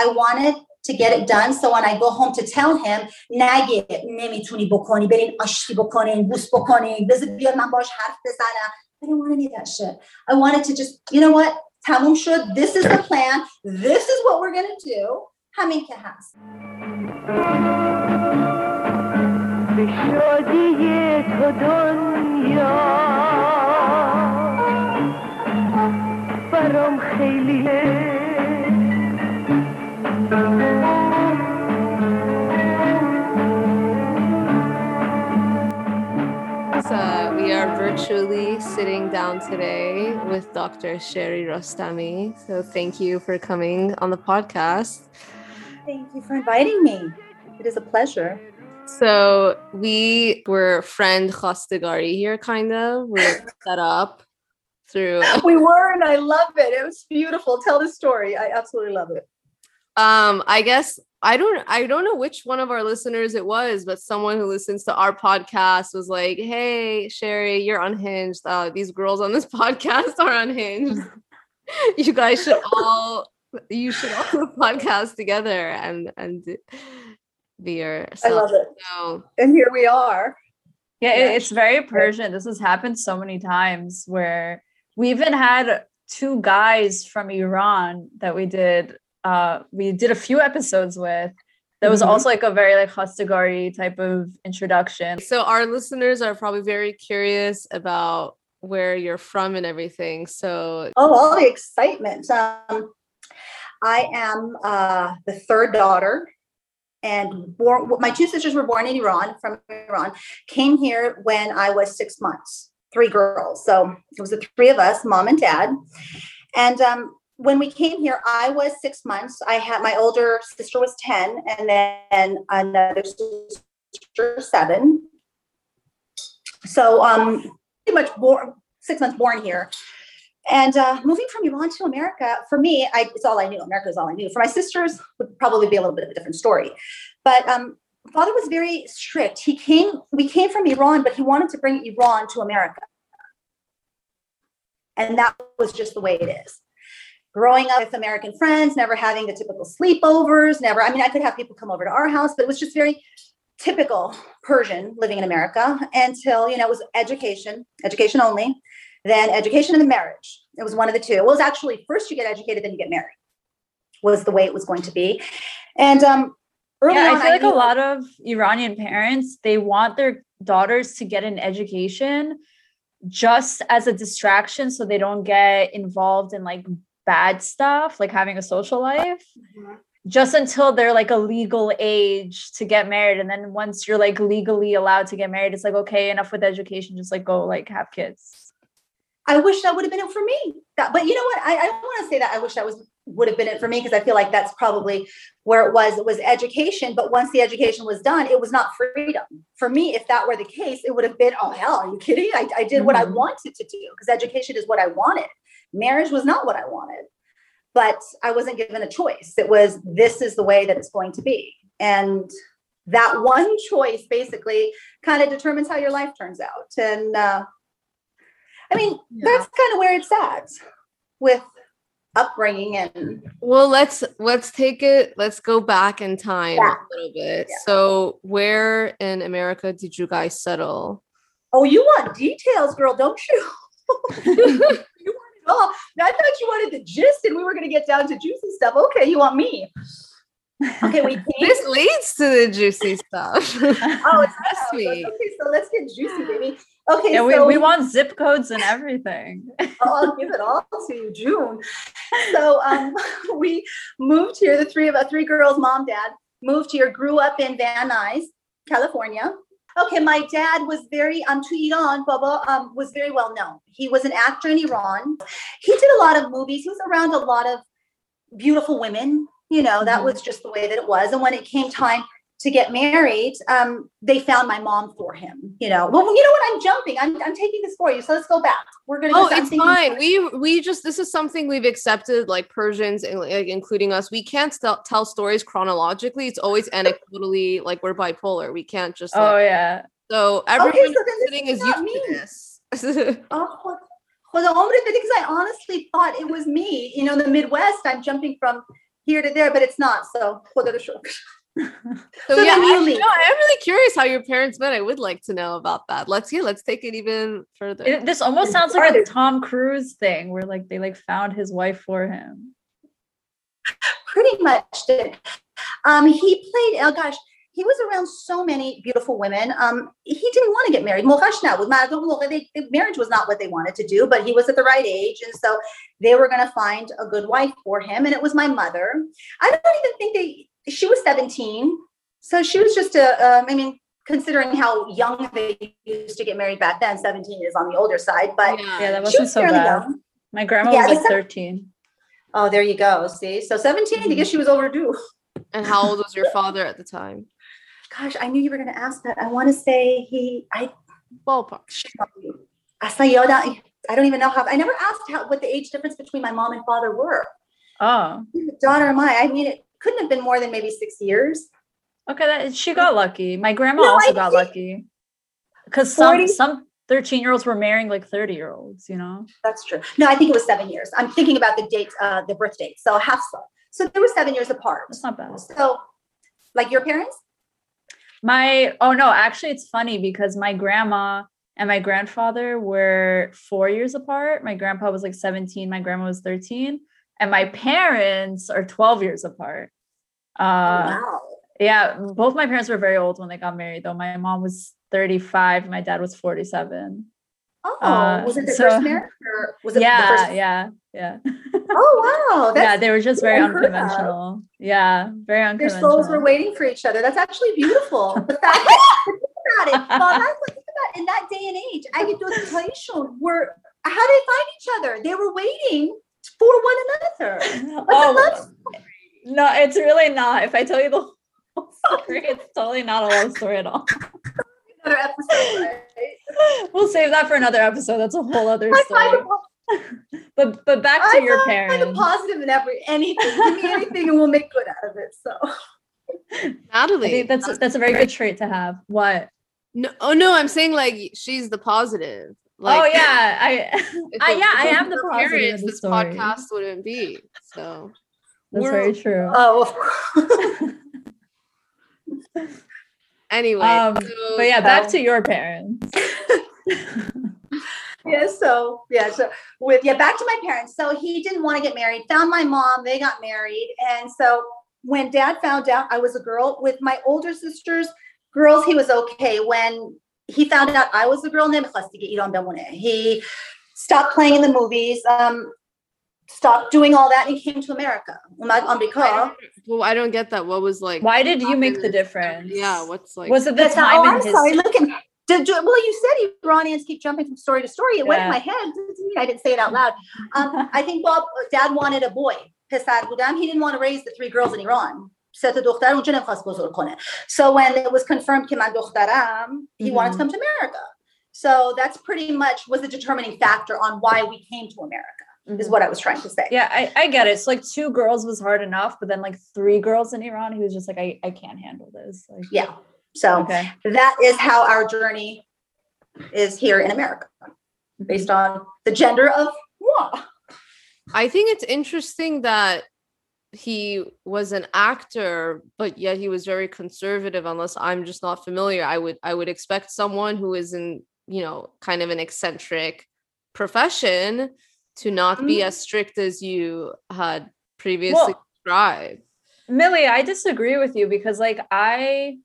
I wanted to get it done so when I go home to tell him نگه نمیتونی بکنی برین آشتی بکنین بوس بکنین بذار بیاد من باش حرف بزنم I didn't want any of that shit. I wanted to just, you know what? تموم شد. This is the plan. This is what we're going to do. همین که هست. به شادی تو دنیا برام خیلیه virtually sitting down today with Dr. Sherry Rostami. So thank you for coming on the podcast. Thank you for inviting me. It is a pleasure. So we were friend Khastigari here, kind of. We're set up through. we were, and I love it. It was beautiful. Tell the story. I absolutely love it. Um, I guess I don't I don't know which one of our listeners it was, but someone who listens to our podcast was like, "Hey, Sherry, you're unhinged. Uh, these girls on this podcast are unhinged. you guys should all you should all podcast together and and be yourself." I love it. So, and here we are. Yeah, yeah, it's very Persian. This has happened so many times where we even had two guys from Iran that we did uh, we did a few episodes with. That was mm-hmm. also like a very like Khastigari type of introduction. So our listeners are probably very curious about where you're from and everything. So oh, all the excitement. Um, I am uh, the third daughter, and born. My two sisters were born in Iran, from Iran. Came here when I was six months. Three girls, so it was the three of us, mom and dad. And um, when we came here, I was six months. I had my older sister was 10, and then another sister seven. So um pretty much born six months born here. And uh, moving from Iran to America, for me, I, it's all I knew. America is all I knew. For my sisters, would probably be a little bit of a different story. But um, father was very strict. He came, we came from Iran, but he wanted to bring Iran to America. And that was just the way it is growing up with American friends, never having the typical sleepovers, never, I mean, I could have people come over to our house, but it was just very typical Persian living in America until, you know, it was education, education only, then education and then marriage. It was one of the two. It was actually first you get educated, then you get married, was the way it was going to be. And um, early yeah, on, I feel I like knew- a lot of Iranian parents, they want their daughters to get an education just as a distraction so they don't get involved in like bad stuff, like having a social life, mm-hmm. just until they're like a legal age to get married. And then once you're like legally allowed to get married, it's like, okay, enough with education, just like go like have kids. I wish that would have been it for me. That, but you know what? I, I don't want to say that I wish that was would have been it for me because I feel like that's probably where it was. It was education, but once the education was done, it was not freedom. For me, if that were the case, it would have been, oh hell, are you kidding? I, I did mm-hmm. what I mm-hmm. wanted to do because education is what I wanted. Marriage was not what I wanted, but I wasn't given a choice. It was, this is the way that it's going to be. And that one choice basically kind of determines how your life turns out. And uh, I mean, yeah. that's kind of where it's at with upbringing and well let's let's take it let's go back in time yeah. a little bit yeah. so where in america did you guys settle oh you want details girl don't you you oh, I thought you wanted the gist and we were going to get down to juicy stuff. Okay, you want me. Okay, we this leads to the juicy stuff. oh, it's sweet. Okay, so let's get juicy, baby. Okay, yeah, so we, we want zip codes and everything. I'll give it all to you, June. So um, we moved here, the three of us, three girls, mom, dad, moved here, grew up in Van Nuys, California. Okay, my dad was very um to Iran. Baba um was very well known. He was an actor in Iran. He did a lot of movies. He was around a lot of beautiful women. You know, that mm-hmm. was just the way that it was. And when it came time to get married, um, they found my mom for him. You know, well, you know what? I'm jumping. I'm, I'm taking this for you. So let's go back. We're gonna. Oh, it's fine. We we just this is something we've accepted, like Persians, and, like, including us. We can't st- tell stories chronologically. It's always anecdotally. like we're bipolar. We can't just. Like, oh yeah. So everyone okay, so sitting is, is used me. to this. oh, well, the only thing because I honestly thought it was me. You know, the Midwest. I'm jumping from here to there, but it's not. So so, so yeah, I, no, I'm really curious how your parents met. I would like to know about that. Let's see. Let's take it even further. It, this almost sounds like a Tom Cruise thing, where like they like found his wife for him. Pretty much did. Um, he played. Oh gosh, he was around so many beautiful women. Um, he didn't want to get married. Marriage was not what they wanted to do, but he was at the right age. And so they were going to find a good wife for him. And it was my mother. I don't even think they, she was 17. So she was just a. Um, I mean, considering how young they used to get married back then, 17 is on the older side, but yeah, yeah that wasn't was so bad. Young. My grandma yeah, was like 13. Oh, there you go. See, so 17, mm-hmm. I guess she was overdue. And how old was your father at the time? Gosh, I knew you were going to ask that. I want to say he, I, ballpark. I don't even know how, I never asked how, what the age difference between my mom and father were. Oh. Daughter am I. I mean, it, couldn't have been more than maybe six years. okay. That, she got lucky. My grandma No, also I got think- lucky because some 40 some 13 year olds were marrying like 30 year olds, you know? That's true. No, I think it was seven years. I'm thinking about the date, uh, the birth date. So half so. So they were seven years apart. That's not bad. So, like your parents? My oh no, actually it's funny because my grandma and my grandfather were four years apart. My grandpa was like 17, my grandma was 13, and my parents are 12 years apart. Uh wow. yeah, both my parents were very old when they got married, though. My mom was 35, my dad was 47. Oh, Uh, was it the so- first marriage or was it yeah, the first? yeah, yeah. Oh, wow. yeah, they were just very unheard of. unconventional. Yeah, very unconventional. their souls were waiting for each other. That's actually beautiful. The fact that, think about it. Well, that's what, think about it. in that day and age. I get those shown were how did they find each other? They were waiting for one another. Oh, love no, it's really not. If I tell you the whole story, it's totally not a love story at all. another episode. Right? We'll save that for another episode. That's a whole other I find, story. a, But but back to I your find a parents. positive in every anything. Give me anything and we'll make good out of it. So I Natalie. think that's that's a very good trait to have. What? no, oh no, I'm saying like she's the positive. Like, oh yeah, I, I yeah, I wasn't am the for parents, the this story. podcast wouldn't be. So That's we're- very true. oh of anyway, Um, so- but yeah, back to your parents. yeah, so yeah, so with yeah, back to my parents. So he didn't want to get married, found my mom, they got married. And so when dad found out I was a girl with my older sisters, girls, he was okay. When he found out I was a girl named Hlastige Iran Bemone. He stopped playing in the movies, um, stopped doing all that, and came to America. Well, I don't get that. What was like? Why did you make the difference? Yeah, what's like? Was it the That's time? Oh, I'm his- sorry. Look, and did you, well, you said Iranians keep jumping from story to story. It yeah. went in my head. I didn't say it out loud. Um, I think Bob, Dad wanted a boy. Pesad Budam. He didn't want to raise the three girls in Iran. سه تا دختر اونجا نمیخواست بزرگ کنه. So when it was confirmed که من دخترم, he wanted to Mhm. come to America. So that's pretty much was the determining factor on why we came to America, is what I was trying to say. Yeah, I, I get it. It's like two girls was hard enough, but then like three girls in Iran, he was just like, I, I can't handle this. Like, Yeah. So Okay. that is how our journey is here in America, based on the gender of moi. I think it's interesting that he was an actor, but yet he was very conservative. Unless I'm just not familiar, I would I would expect someone who is in you know kind of an eccentric profession to not be Mm. as strict as you had previously Well, described. Millie, I disagree with you because like I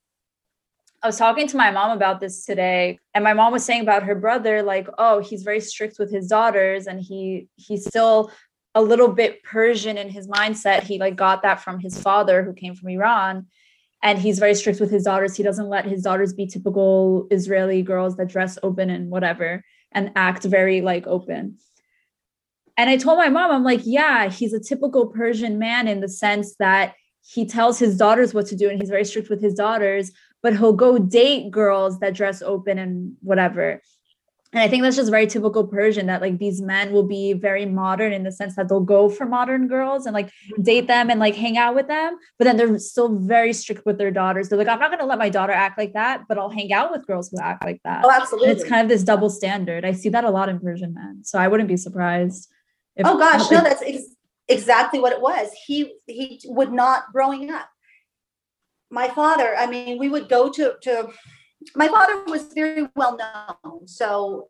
I was talking to my mom about this today and my mom was saying about her brother like oh he's very strict with his daughters and he he still a little bit Persian in his mindset. He like got that from his father who came from Iran and he's very strict with his daughters. He doesn't let his daughters be typical Israeli girls that dress open and whatever and act very like open. And I told my mom, I'm like, yeah, he's a typical Persian man in the sense that he tells his daughters what to do and he's very strict with his daughters, but he'll go date girls that dress open and whatever. And I think that's just very typical Persian that like these men will be very modern in the sense that they'll go for modern girls and like mm-hmm. date them and like hang out with them, but then they're still very strict with their daughters. They're like, I'm not going to let my daughter act like that, but I'll hang out with girls who act like that. Oh, And absolutely. it's kind of this double standard. I see that a lot in Persian men. So I wouldn't be surprised. If, oh gosh, no, that's ex- exactly what it was. He he would not growing up. My father, I mean, we would go to to my father was very well known. So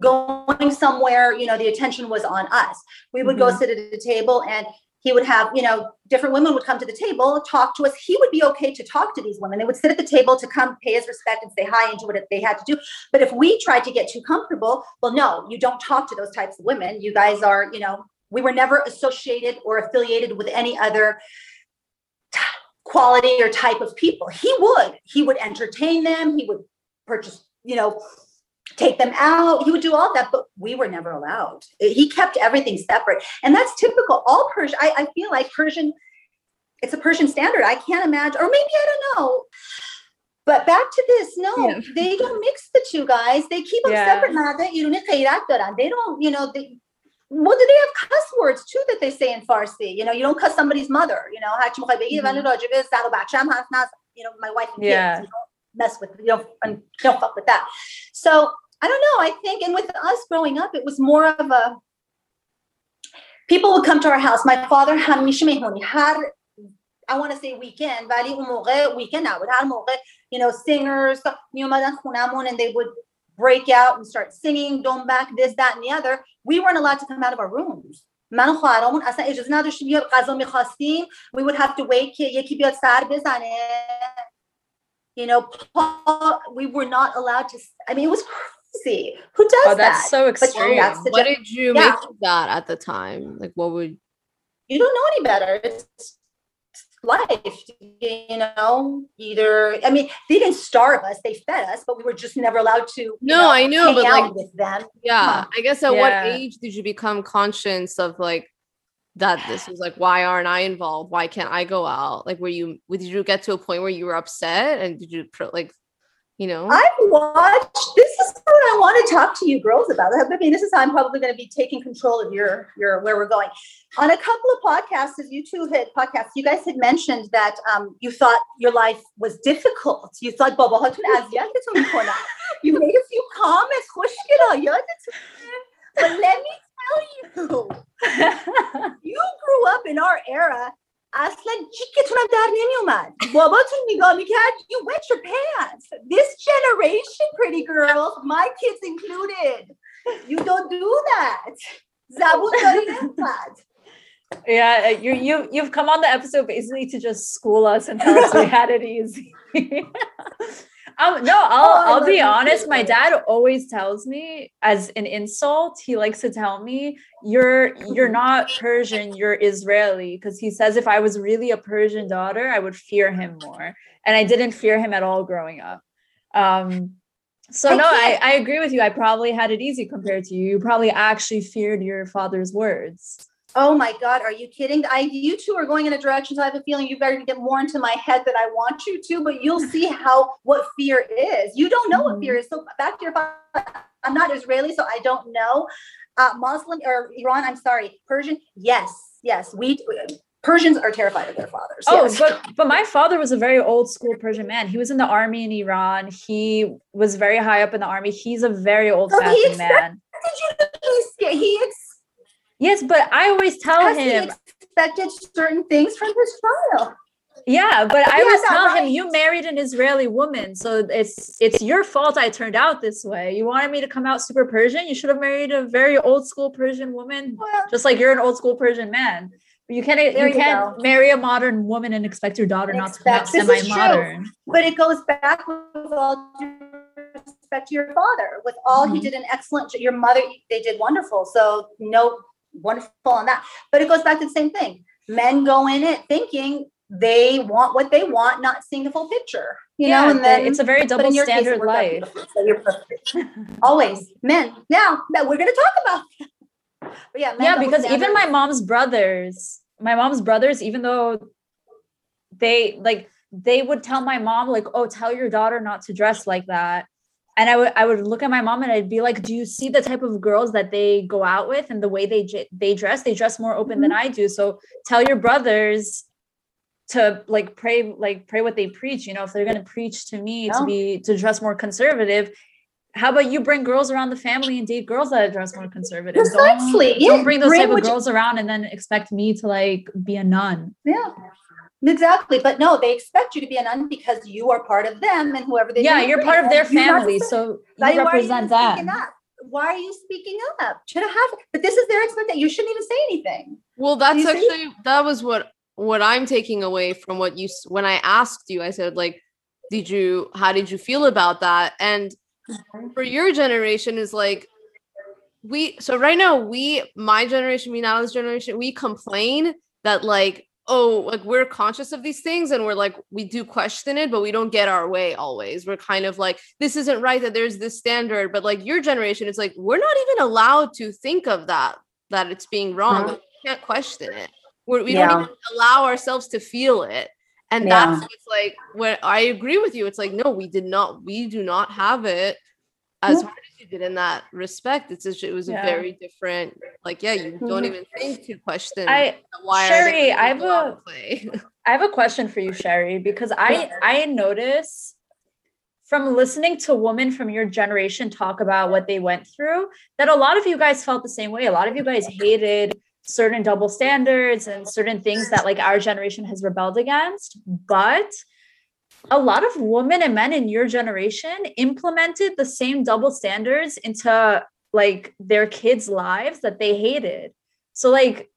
going somewhere, you know, the attention was on us. We would go Mhm. sit at a table and he would have, you know, different women would come to the table, talk to us. He would be okay to talk to these women. They would sit at the table to come pay his respect and say hi and do what they had to do. But if we tried to get too comfortable, well, no, you don't talk to those types of women. You guys are, you know, we were never associated or affiliated with any other quality or type of people. He would, he would entertain them. He would purchase, you know, take them out. He would do all that, but we were never allowed. He kept everything separate. And that's typical. All Persian, I, I feel like Persian, it's a Persian standard. I can't imagine, or maybe I don't know. But back to this, no, Yeah. they don't mix the two guys. They keep them Yeah. separate. Nada, yirune khairat daran. They don't, you know, they, what do they have cuss words too that they say in Farsi? You know, you don't cuss somebody's mother. You know, "هرچی می‌خوای بگی، ولی راجع به زن و بچه‌م حرف نزن." you know, my wife and kids. Yeah. You don't mess with, you don't, and you don't fuck with that. So I don't know. I think, and with us growing up, it was more of a. People would come to our house. My father همیشه مهمونی هر I want to say weekend ولی اون موقع weekend نبود هر موقع you know singers می اومدن خونمون and they would break out and start singing don't back this that and the other we weren't allowed to come out of our rooms من و خواهرامون اصلا اجازه نداشتیم یا غذا میخواستیم we would have to wait که یکی بیاد سر بزنه you know Paul, we were not allowed to I mean it was crazy who does Oh, that's that so But extreme. that's the What gen- did you Yeah. make of that at the time? Like, what would you don't know any better. It's life, you know. Either I mean, they didn't starve us; they fed us, but we were just never allowed to. you No, I know, hang but, out like, with them. Yeah, Huh. I guess at what age did you become conscious of like that this was like why aren't I involved? Why can't I go out? Like were you did you get to a point where you were upset and did you pro- like you know? I've watched this is what i want to talk to you girls about. I mean this is how i'm probably going to be taking control of your your where we're going. On a couple of podcasts as you two had podcasts you guys had mentioned that um, you thought your life was difficult. You thought you made a few comments. But let me tell you you grew up in our era اصلا جیکتونم در نمیومد باباتون نگاه میکرد you wet your pants this generation pretty girls my kids included you don't do that زبون داری نمیاد yeah, uh, you you you've come on the episode basically to just school us and tell us we had it easy. um, no, I'll Oh, I'll be honest. My dad always tells me as an insult. He likes to tell me you're you're not Persian, you're Israeli, because he says if I was really a Persian daughter, I would fear him more, and I didn't fear him at all growing up. Um, so I no, I, I agree with you. I probably had it easy compared to you. You probably actually feared your father's words. Oh my god are you kidding i you two are going in a direction so i have a feeling you better get more into my head than i want you to but you'll see how what fear is you don't know what fear is so back to your father i'm not israeli so i don't know uh, muslim or iran i'm sorry persian yes yes we persians are terrified of their fathers Oh, yes. but but my father was a very old school Persian man. He was in the army in Iran. He was very high up in the army. He's a very old fashioned expect- man. did you know he, Yes, but I always tell he him, expected certain things from his child yeah, but I Yeah, always tell him you married an Israeli woman, so it's it's your fault I turned out this way. You wanted me to come out super Persian. You should have married a very old school Persian woman, well just like you're an old school Persian man. But you can't you you can't go. marry a modern woman and expect your daughter And not to come out expect- this semi-modern. but it goes back with all due respect to your father with all he Mhm. did an excellent your mother they did wonderful so no wonderful on that. But it goes back to the same thing. Men go in it thinking they want what they want not seeing the full picture you know and then it's a very double case, standard worked life. so always. Men now that we're going to talk about but yeah yeah because even my mom's brothers my mom's brothers even though they like they would tell my mom like oh tell your daughter not to dress like that and i would i would look at my mom and i'd be like do you see the type of girls that they go out with and the way they j- they dress they dress more open than mm-hmm. i do so tell your brothers to like pray like pray what they preach you know if they're going to preach to me to be to dress more conservative how about you bring girls around the family and date girls that dress more conservative? Precisely. Don't, yeah. don't bring those Bring type of what you- girls around and then expect me to like be a nun. Yeah. Exactly. But no, they expect you to be a nun because you are part of them and whoever they Yeah, you're part of their family, so you represent that. up? Why are you speaking up? Should have but this is their expectation. You shouldn't even say anything. Well, that's see? actually that was what what I'm taking away from what you when I asked you. I said like, did you how did you feel about that? And for mm-hmm. your generation is like we so right now we my generation me Natalie's generation we complain that like oh like we're conscious of these things and we're like we do question it but we don't get our way always we're kind of like this isn't right that there's this standard but like your generation is like we're not even allowed to think of that that it's being wrong Mhm. we can't question it we're, we Yeah. don't even allow ourselves to feel it and Yeah. that's what's like what i agree with you it's like no we did not we do not have it as Yeah. hard as you did in that respect it's just it was Yeah. a very different like yeah you don't Mhm. even think to question I why Sherry, I have a- I have a question for you, Sherry, because I I notice from listening to women from your generation talk about what they went through that a lot of you guys felt the same way. A lot of you guys hated certain double standards and certain things that like our generation has rebelled against, but a lot of women and men in your generation implemented the same double standards into like their kids' lives that they hated. So like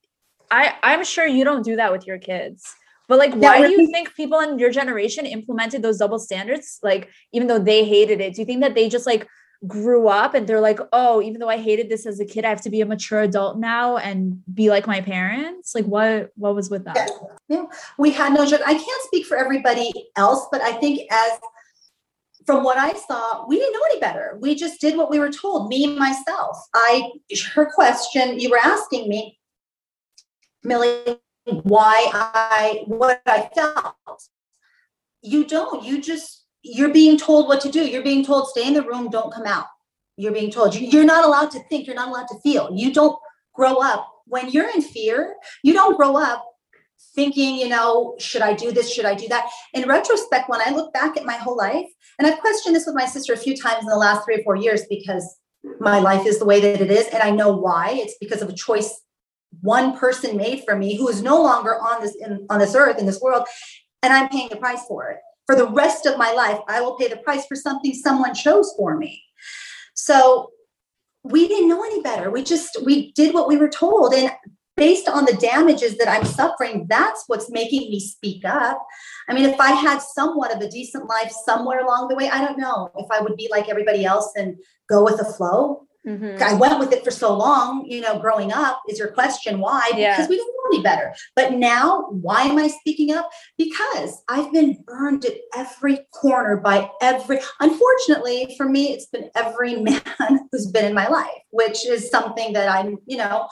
I I'm sure you don't do that with your kids. But like Yeah, why do you think people in your generation implemented those double standards like even though they hated it? Do you think that they just like grew up and they're like, "Oh, even though I hated this as a kid, I have to be a mature adult now and be like my parents?" Like what what was with that? we had no. I can't speak for everybody else, but I think as from what I saw, we didn't know any better. We just did what we were told. Me myself. I her question you were asking me, Millie, why I what I felt. You don't. You just you're being told what to do. You're being told stay in the room, don't come out. You're being told you- you're not allowed to think. You're not allowed to feel. You don't grow up when you're in fear. You don't grow up thinking, you know, should I do this? Should I do that? In retrospect, when I look back at my whole life, and I've questioned this with my sister a few times in the last three or four years because my life is the way that it is, and I know why. It's because of a choice one person made for me who is no longer on this in, on this earth in this world, and I'm paying the price for it. For the rest of my life, I will pay the price for something someone chose for me. So we didn't know any better. We just we did what we were told, and based on the damages that I'm suffering, that's what's making me speak up. I mean, if I had somewhat of a decent life somewhere along the way, I don't know if I would be like everybody else and go with the flow. Mhm. I went with it for so long, you know, growing up is your question why? Yeah. Because we didn't know any better. But now, why am I speaking up? Because I've been burned at every corner by every, unfortunately for me, it's been every man who's been in my life, which is something that I'm, you know,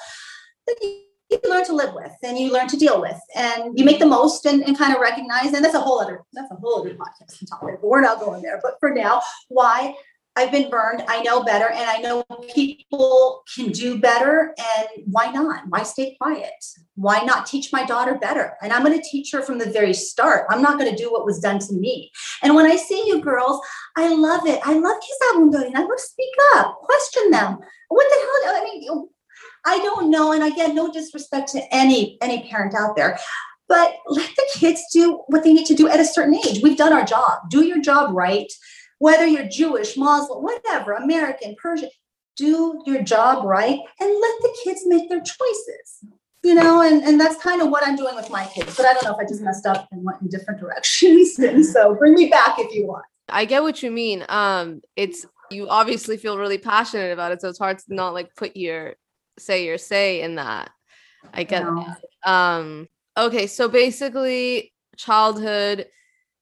that you you learn to live with and you learn to deal with and you make the most and, and kind of recognize and that's a whole other that's a whole other podcast topic but we're not going there but for now why I've been burned. I know better, and I know people can do better. And why not? Why stay quiet? Why not teach my daughter better? And I'm going to teach her from the very start. I'm not going to do what was done to me. And when I see you girls, I love it. I love Kisabundori. I love speak up, question them. What the hell? I mean, I don't know. And again, no disrespect to any any parent out there. But let the kids do what they need to do at a certain age. We've done our job. Do your job right whether you're Jewish, Muslim, whatever, American, Persian, do your job right and let the kids make their choices. You know, and, and that's kind of what I'm doing with my kids. But I don't know if I just messed up and went in different directions. And so bring me back if you want. I get what you mean. Um, it's you obviously feel really passionate about it, so it's hard to not like put your say your say in that. I get that. Um, okay, so basically, childhood,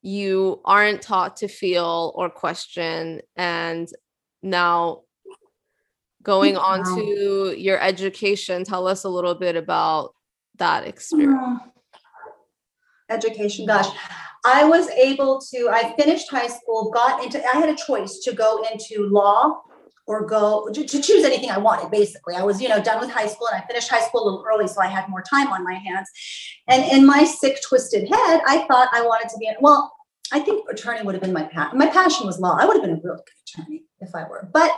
you aren't taught to feel or question, and now going on to your education, tell us a little bit about that experience. Oh. Education, gosh. I was able to, I finished high school, got into, I had a choice to go into law or go to, to choose anything I wanted, basically. I was, you know, done with high school and I finished high school a little early, so I had more time on my hands. And in my sick, twisted head, I thought I wanted to be, well, I think attorney would have been my passion. My passion was law. I would have been a really good attorney. if I were. But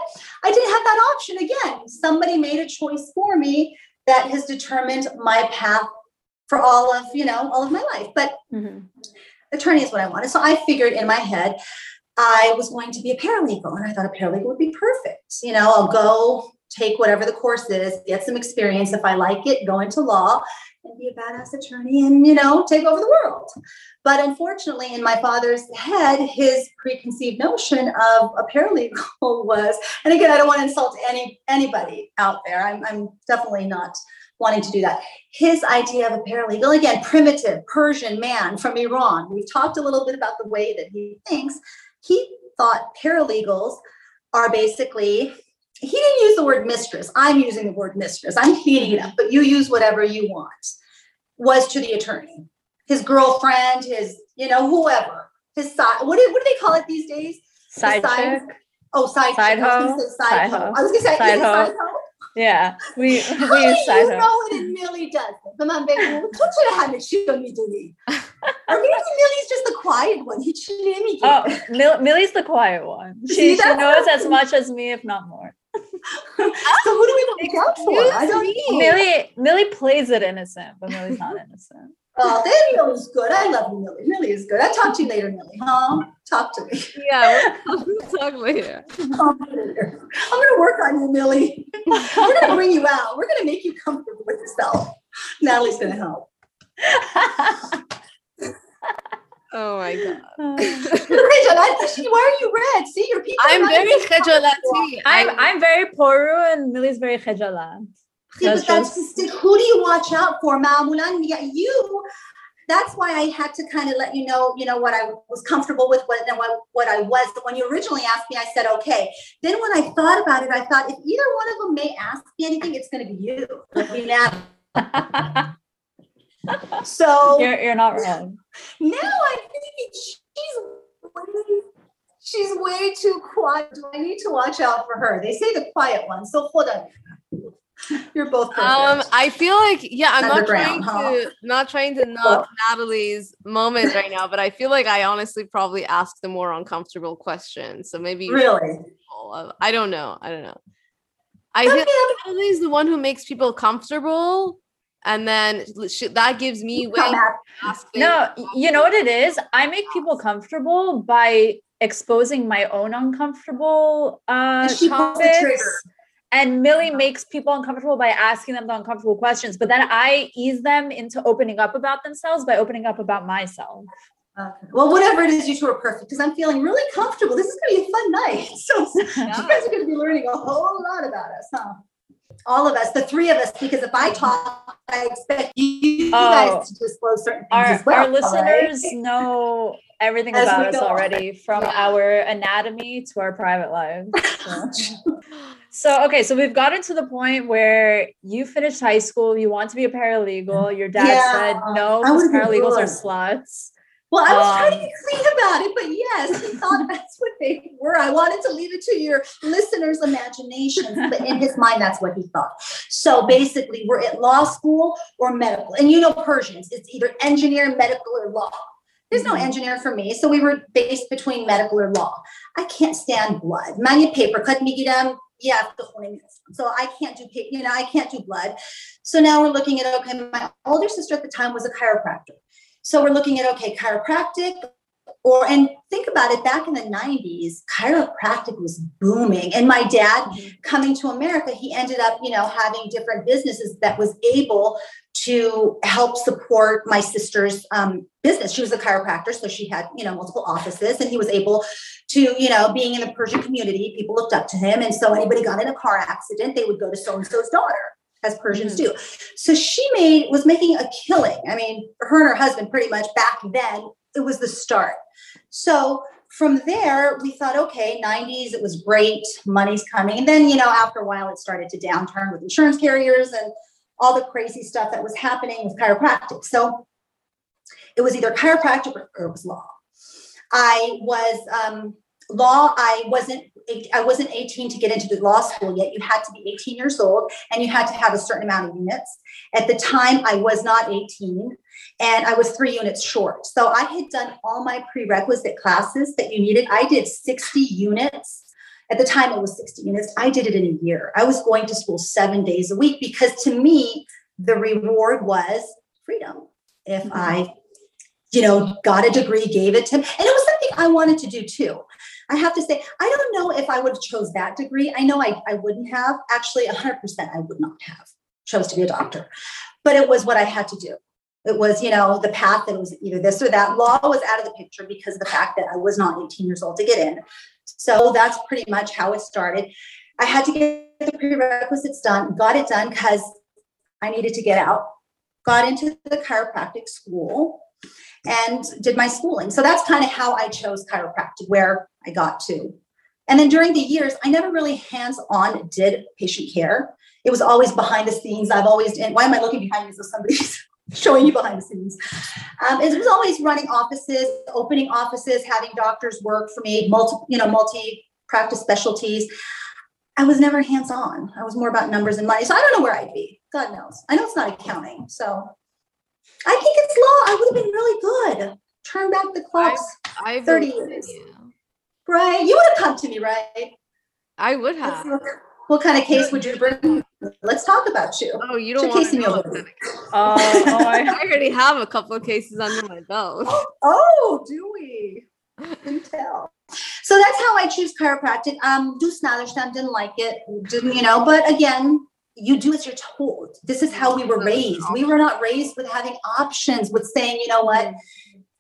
I didn't have that option again. Somebody made a choice for me that has determined my path for all of, you know, all of my life. But Mhm. attorney is what I wanted. So I figured in my head I was going to be a paralegal and I thought a paralegal would be perfect. You know, I'll go take whatever the course is, get some experience. If I like it, go into law and be a badass attorney and, you know, take over the world. But unfortunately, in my father's head, his preconceived notion of a paralegal was, and again, I don't want to insult any anybody out there. I'm, I'm definitely not wanting to do that. His idea of a paralegal, again, primitive Persian man from Iran. We've talked a little bit about the way that he thinks. He thought paralegals are basically, he didn't use the word mistress. I'm using the word mistress. I'm heating it up, but you use whatever you want, was to the attorney. His girlfriend, his, you know, whoever. His side, what do, what do they call it these days? Side Side- chick. Oh, side, Side chick. I was gonna hoe? say side, Side. I was gonna say Side. Yeah, we we use side you hoe. know it and Millie doesn't? Come on, baby. What should I have it show me to me? Or maybe Millie's just the quiet one. He should name me. Oh, Mill- Millie's the quiet one. She she knows as much as me, if not more. so who do we look out for? I don't know. Millie Millie plays it innocent, but Millie's not innocent. Oh, then Millie's good. I love you, Millie. Millie is good. I'll talk to you later, Millie. Huh? Talk to me. Yeah, we'll, talk later. I'm gonna work on you, Millie. We're gonna bring you out. We're gonna make you comfortable with yourself. Natalie's gonna help. Oh my god. Uh, Rachel, why are you red? See, your people. I'm very even I'm I'm very poru and Millie's very khajalat. See, but That's that's just- just who do you watch out for, Mamulan? Yeah, you. That's why I had to kind of let you know, you know, what I was comfortable with, what and what, what I was. But when you originally asked me, I said okay. Then when I thought about it, I thought if either one of them may ask me anything, it's going to be you. I mean, that- So you're you're not wrong. now I think she's way, she's way too quiet. Do I need to watch out for her? They say the quiet one. So hold on. You're both perfect. Um, I feel like yeah, I'm not Underground, trying to not trying to knock Natalie's moment right now, but I feel like I honestly probably asked the more uncomfortable questions. So maybe really. be careful of- I don't know. I don't know. I think like Natalie's the one who makes people comfortable, and then she, that gives me way to ask. No, you know what it is? I make people comfortable by exposing my own uncomfortable uh And she pulls the topics. And Millie makes people uncomfortable by asking them the uncomfortable questions, but then I ease them into opening up about themselves by opening up about myself. Okay. Well, whatever it is, you two are perfect because I'm feeling really comfortable. This is going to be a fun night. So you guys are going to be learning a whole lot about us, huh? All of us, the three of us, because if I mm-hmm. talk, I expect you, Oh. guys to disclose certain things Our, as well. our right? listeners know everything As about us go on. already from Yeah. our anatomy to our private lives. So. So okay, so we've gotten to the point where you finished high school, you want to be a paralegal. Your dad Yeah, said no, because paralegals are sluts. Well, I was trying to Um, be clean about it, but yes, he thought that's what they were. I wanted to leave it to your listeners' imaginations, but in his mind, that's what he thought. So basically, we're at law school or medical. And you know Persians, it's either engineer, medical, or law. There's no Mhm. engineer for me. So we were based between medical or law. I can't stand blood. Many paper cut me yeah, so I can't do you know I can't do blood. So now we're looking at okay, my older sister at the time was a chiropractor. So we're looking at okay, chiropractic or and think about it back in the 90s chiropractic was booming. And my dad coming to america he ended up you know having different businesses that was able to help support my sister's um, business. She was a chiropractor so she had you know multiple offices and he was able to you know being in the persian community people looked up to him. And so anybody got in a car accident they would go to so and so's daughter as persians do. So she made was making a killing. I mean her and her husband pretty much back then it was the start. So from there we thought okay 90s it was great money's coming. And then you know after a while it started to downturn with insurance carriers and all the crazy stuff that was happening with chiropractic. So it was either chiropractic or, or it was law. I was um, law i wasn't i wasn't 18 to get into the law school yet you had to be 18 years old and you had to have a certain amount of units at the time i was not 18 and I was three units short. So I had done all my prerequisite classes that you needed. I did 60 units At the time, it was 60 units. I did it in a year. I was going to school seven days a week because to me, the reward was freedom. If Mhm. I, you know, got a degree, gave it to and it was something I wanted to do too. I have to say, I don't know if I would have chose that degree. I know I, I wouldn't have. Actually, 100% I would not have chose to be a doctor. But it was what I had to do. It was, you know, the path that was either this or that. Law was out of the picture because of the fact that I was not 18 years old to get in. So that's pretty much how it started. I had to get the prerequisites done, got it done because I needed to get out, got into the chiropractic school and did my schooling. So that's kind of how I chose chiropractic, where I got to. And then during the years, I never really hands on did patient care. It was always behind the scenes. I've always, and why am I looking behind me So somebody's showing you behind the scenes? Um, it was always running offices, opening offices, having doctors work for me, multi, you know, multi practice specialties. I was never hands on. I was more about numbers and money. So I don't know where I'd be. God knows. I know it's not accounting. So I think it's law. I would have been really good. Turn back the clocks. I 30 years. you. Right. You would have come to me, right? I would have. look. What kind of case would you bring? Let's talk about you. Oh, you don't your want to in know. your what book? kind of- Oh, oh, I I, already have a couple of cases under my belt. Oh, do we? Do tell. So that's how I choose chiropractic. Um, do Snatherstam didn't like it, didn't you know? But again, you do as you're told. This is how we were raised. We were not raised with having options, with saying, you know what?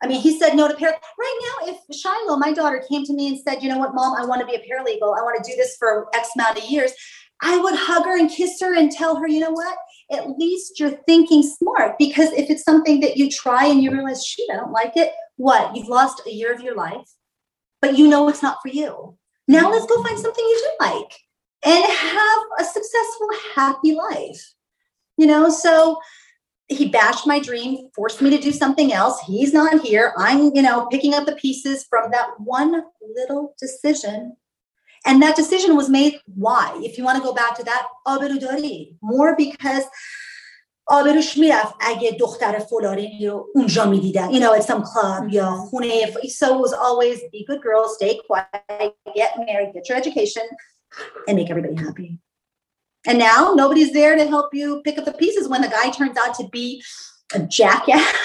I mean, he said no to par. Right now, if Shiloh, my daughter, came to me and said, you know what, mom, I want to be a paralegal. I want to do this for X amount of years. I would hug her and kiss her and tell her, you know what? At least you're thinking smart. Because if it's something that you try and you realize, shoot, I don't like it, what? You've lost a year of your life, but you know it's not for you. Now mm-hmm. let's go find something you do like and have a successful, happy life. You know, so he bashed my dream, forced me to do something else. He's not here. I'm, you know, picking up the pieces from that one little decision. And that decision was made why? If you want to go back to that, آبروداری. more because آبروش میرفت اگه دختر فلانی رو اونجا میدیدن you know at some club یا خونه so it was always be good girl stay quiet get married get your education and make everybody happy and now nobody's there to help you pick up the pieces when the guy turns out to be a jackass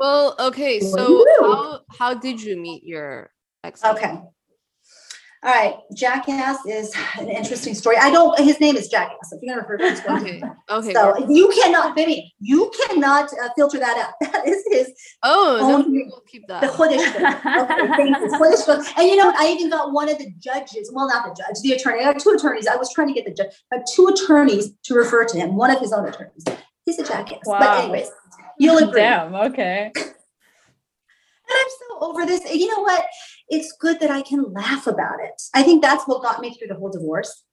Well, okay. So how how did you meet your ex? Okay. All right. Jackass is an interesting story. I don't, his name is Jackass. If you're to refer to him, Okay. Okay. So you cannot, baby, you cannot uh, filter that out. That is his, oh, own- we'll keep that. Chodesh book. Okay, thank you. Book. And you know what? I even got one of the judges, well, not the judge, the attorney. I got two attorneys. I was trying to get the judge, I had two attorneys to refer to him, one of his own attorneys. He's a jackass. Wow. But anyways, you'll agree. damn. Okay. And I'm so over this. You know what? It's good that I can laugh about it. I think that's what got me through the whole divorce.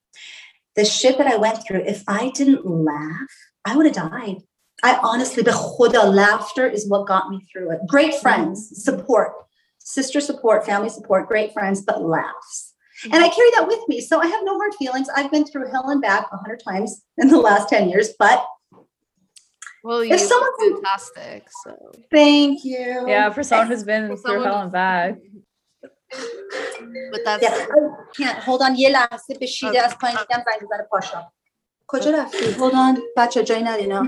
The shit that I went through, if I didn't laugh, I would have died. I honestly, the khuda laughter is what got me through it. Great mm-hmm. friends, support, sister support, family support, great friends, but laughs. Mm-hmm. And I carry that with me. So I have no hard feelings. I've been through hell and back a hundred times in the last 10 years, but Well, you If look someone fantastic. So thank you. Yeah, for someone who's been through hell and back. But that's Yeah, I can't. Hold on یه لحظه به شیده از پایین دیدم زنگ بزنه پاشا کجا رفتی؟ Hold on بچه جایی ندینا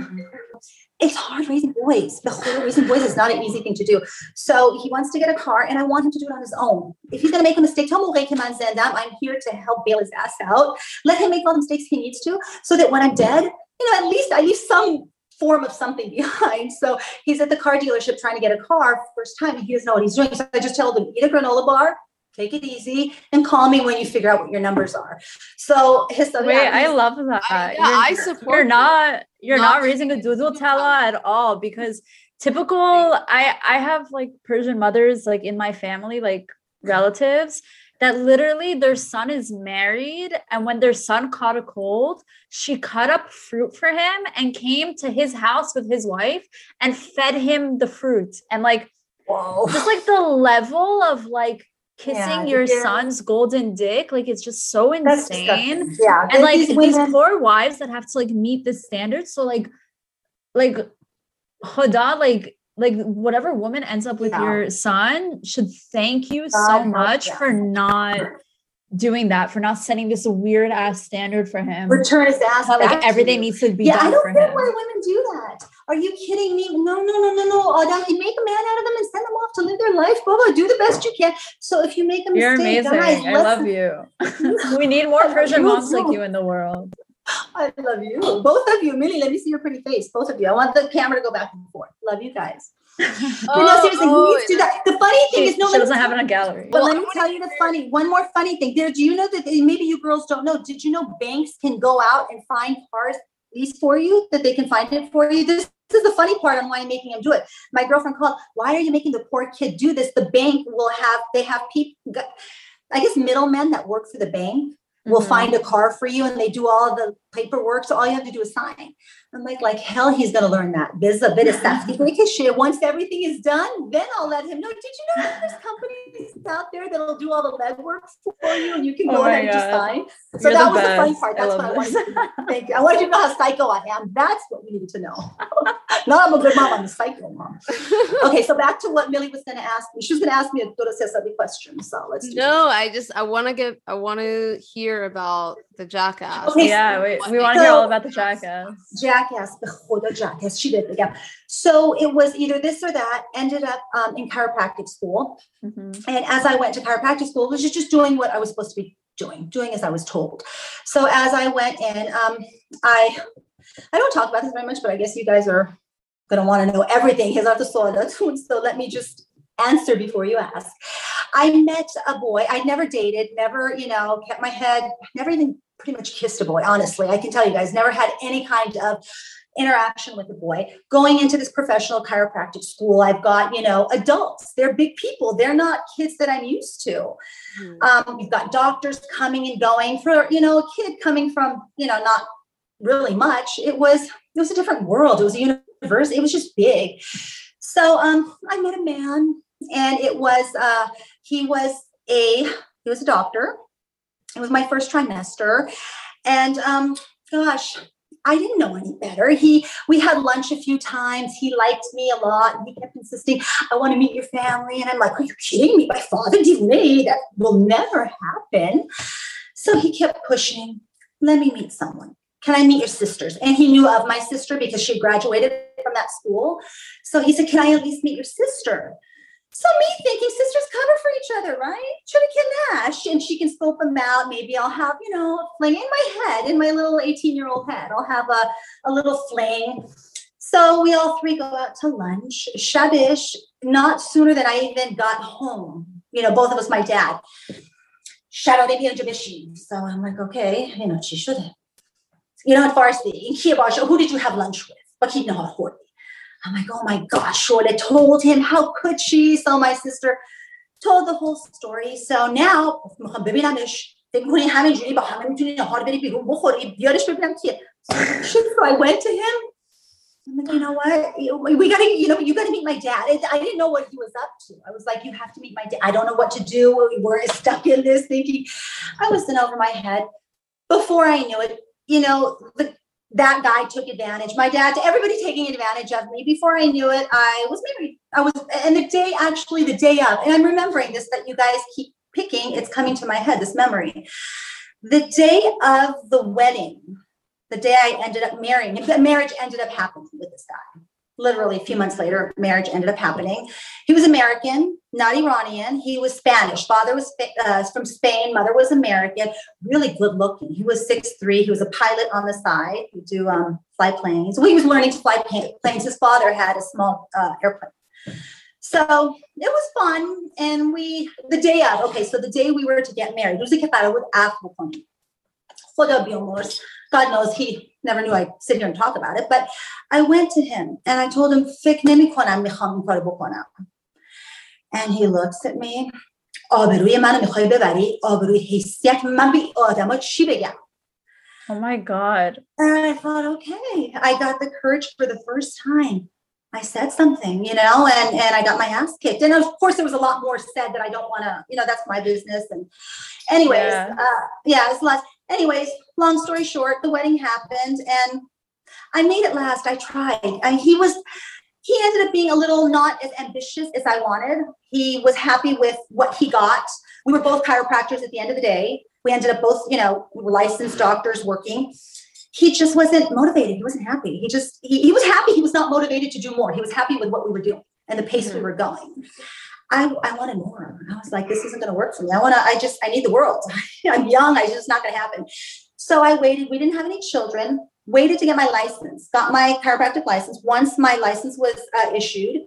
It's hard raising boys. به خدا raising boys is not an easy thing to do. So he wants to get a car and I want him to do it on his own. If he's going to make a mistake, تا موقعی که من زندم, I'm here to help bail his ass out. Let him make all the mistakes he needs to so that when I'm dead, you know, at least I leave some form of something behind. So he's at the car dealership trying to get a car first time and he doesn't know what he's doing. So I just tell him, eat a granola bar, take it easy, and call me when you figure out what your numbers are. So his Wait, I love that. I, yeah, You're- I support. you're not you're Not not raising a doodle doodle tella tella. at all because typical i i have like persian mothers like in my family like relatives that literally their son is married and when their son caught a cold she cut up fruit for him and came to his house with his wife and fed him the fruit and like whoa. just like the level of like kissing Yeah, your son's golden dick like it's just so insane. Yeah. and like these these poor wives that have to like meet the standards so like like Hoda like like whatever woman ends up with Yeah. your son should thank you so much them. for not doing that, for not setting this weird ass standard for him. Return his ass. Back like everything you. needs to be Yeah, I don't get why women do that. Are you kidding me? No, no, no, no, no. Uh, that, make a man out of them and send them off to live their life. Blah, blah. Do the best you can. So if you make a You're mistake, amazing. guys, I love you. we need more Persian moms like you in the world. I love you. Both of you. Millie, let me see your pretty face. Both of you. I want the camera to go back and forth. Love you guys. but no, oh, seriously, oh, who needs to do that? The funny thing She, is, no, she doesn't have it in a gallery. But Well, let me tell you the funny, one more funny thing. There, do you know that maybe you girls don't know? Did you know banks can go out and find cars lease for you? That they can find it for you. This, this is the funny part on why I'm making them do it. My girlfriend called. Why are you making the poor kid do this? The bank will have. They have people. I guess middlemen that work for the bank will Mhm. find a car for you, and they do all the paperwork. So all you have to do is sign. I'm like, like hell, he's gonna learn that. There's a bit of safety shit. Once everything is done, then I'll let him know. Did you know that there's companies out there that'll do all the legwork for you, and you can Oh go my ahead and just sign. So You're that the was the funny part. That's love what I wanted. this. To. Thank you. I wanted you to know how psycho I am. That's what we needed to know. Not I'm a good mom. I'm a psycho mom. Okay, so back to what Millie was going to ask me. She was going to ask me a Dora Cesari question. So let's do No, I just I want to get I want to hear about the jackass. Okay, yeah, we, we want to so, hear all about the jackass. Jackass, the jackass. She did, yeah. So it was either this or that. Ended up um, in chiropractic school, mm-hmm. and as I went to chiropractic school, was just doing what I was supposed to be doing, doing as I was told. So as I went in, um, I I don't talk about this very much, but I guess you guys are going to want to know everything. So let me just answer before you ask. I met a boy I never dated, never, you know, kept my head, never even pretty much kissed a boy. Honestly, I can tell you guys, never had any kind of interaction with a boy. Going into this professional chiropractic school, I've got, you know, adults. They're big people. They're not kids that I'm used to. Hmm. Um, you've got doctors coming and going for, you know, a kid coming from, you know, not really much. It was, it was a different world. It was a universe. It was just big. So um, I met a man and it was, uh, he was a, he was a doctor. It was my first trimester. And um, gosh, I didn't know any better. He, we had lunch a few times. He liked me a lot. He kept insisting, I want to meet your family. And I'm like, are you kidding me? My father did me. That will never happen. So he kept pushing, let me meet someone. Can I meet your sisters? And he knew of my sister because she graduated from that school. So he said, Can I at least meet your sister? So me thinking sisters cover for each other, right? Chubby Nash, and she can scope them out. Maybe I'll have, you know, a fling in my head, in my little 18-year-old head. I'll have a, a little fling. So we all three go out to lunch. Shabish, not sooner than I even got home. You know, both of us, my dad. Shadow baby and Jabishi. So I'm like, okay, you know, she should have. You know, at Farsi, in Kiyabasha, who did you have lunch with? But he know how to I'm like, oh my gosh, Shorta told him, how could she? So my sister told the whole story. So now, ببینمش فکر می‌کنی همینجوری با همه میتونی نهار بری بیرون بخوری بیارش ببینم کیه so I went to him I'm like, you know what? You- We gotta, you know, you gotta meet my dad. I I didn't know what he was up to. I was like, you have to meet my dad. I don't know what to do. We're stuck in this thinking. I was in over my head. Before I knew it, you know, the, that guy took advantage. My dad, everybody taking advantage of me. Before I knew it, I was married. I was, and the day, actually, the day of, and I'm remembering this that you guys keep picking. It's coming to my head. This memory. The day of the wedding, the day I ended up marrying, the marriage ended up happening with this guy literally a few months later, marriage ended up happening. He was American, not Iranian. He was Spanish. Father was uh, from Spain. Mother was American. Really good looking. He was six three. He was a pilot on the side. We do um, fly planes. Well, he was learning to fly planes. His father had a small uh, airplane. So it was fun. And we, the day of, okay, so the day we were to get married, it Capato would ask with Afro خدا بیامرز. God knows he never knew I'd sit here and talk about it. But I went to him and I told him, فکر نمی کنم میخوام این کارو بکنم. And he looks at me. آبروی منو میخوای ببری؟ آبروی حیثیت من به آدما چی بگم؟ Oh my god. And I thought, okay, I got the courage for the first time. I said something, you know, and and I got my ass kicked. And of course, there was a lot more said that I don't want to, you know, that's my business. And anyways, Yeah. uh, yeah, it's less. Anyways, long story short, the wedding happened, and I made it last. I tried. And he was, he ended up being a little not as ambitious as I wanted. He was happy with what he got, We were both chiropractors at the end of the day. We ended up both, you know, licensed doctors working. He just wasn't motivated. He wasn't happy. He just, he, he was happy. He was not motivated to do more. He was happy with what we were doing and the pace we Mhm. were going. I, I wanted more. I was like, this isn't going to work for me. I want to, I just, I need the world. I'm young. I just not going to happen. So I waited. We didn't have any children. Waited to get my license. Got my chiropractic license. Once my license was uh, issued,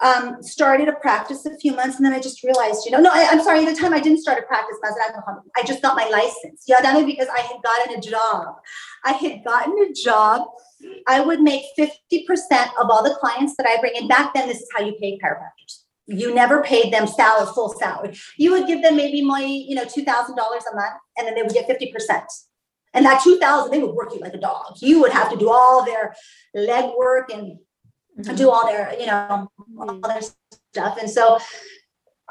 um, started a practice a few months, and then I just realized, you know, no, I, I'm sorry. At the time, I didn't start a practice. I just got my license. Yeah, that was because I had gotten a job. I had gotten a job. I would make 50% of all the clients that I bring in. Back then, this is how you paid chiropractors. You never paid them salary, full salary. You would give them maybe money, you know, $2,000 a month, and then they would get 50%. And that 2000 they would work you like a dog. You would have to do all their leg work and mm-hmm. do all their, you know, all their stuff. And so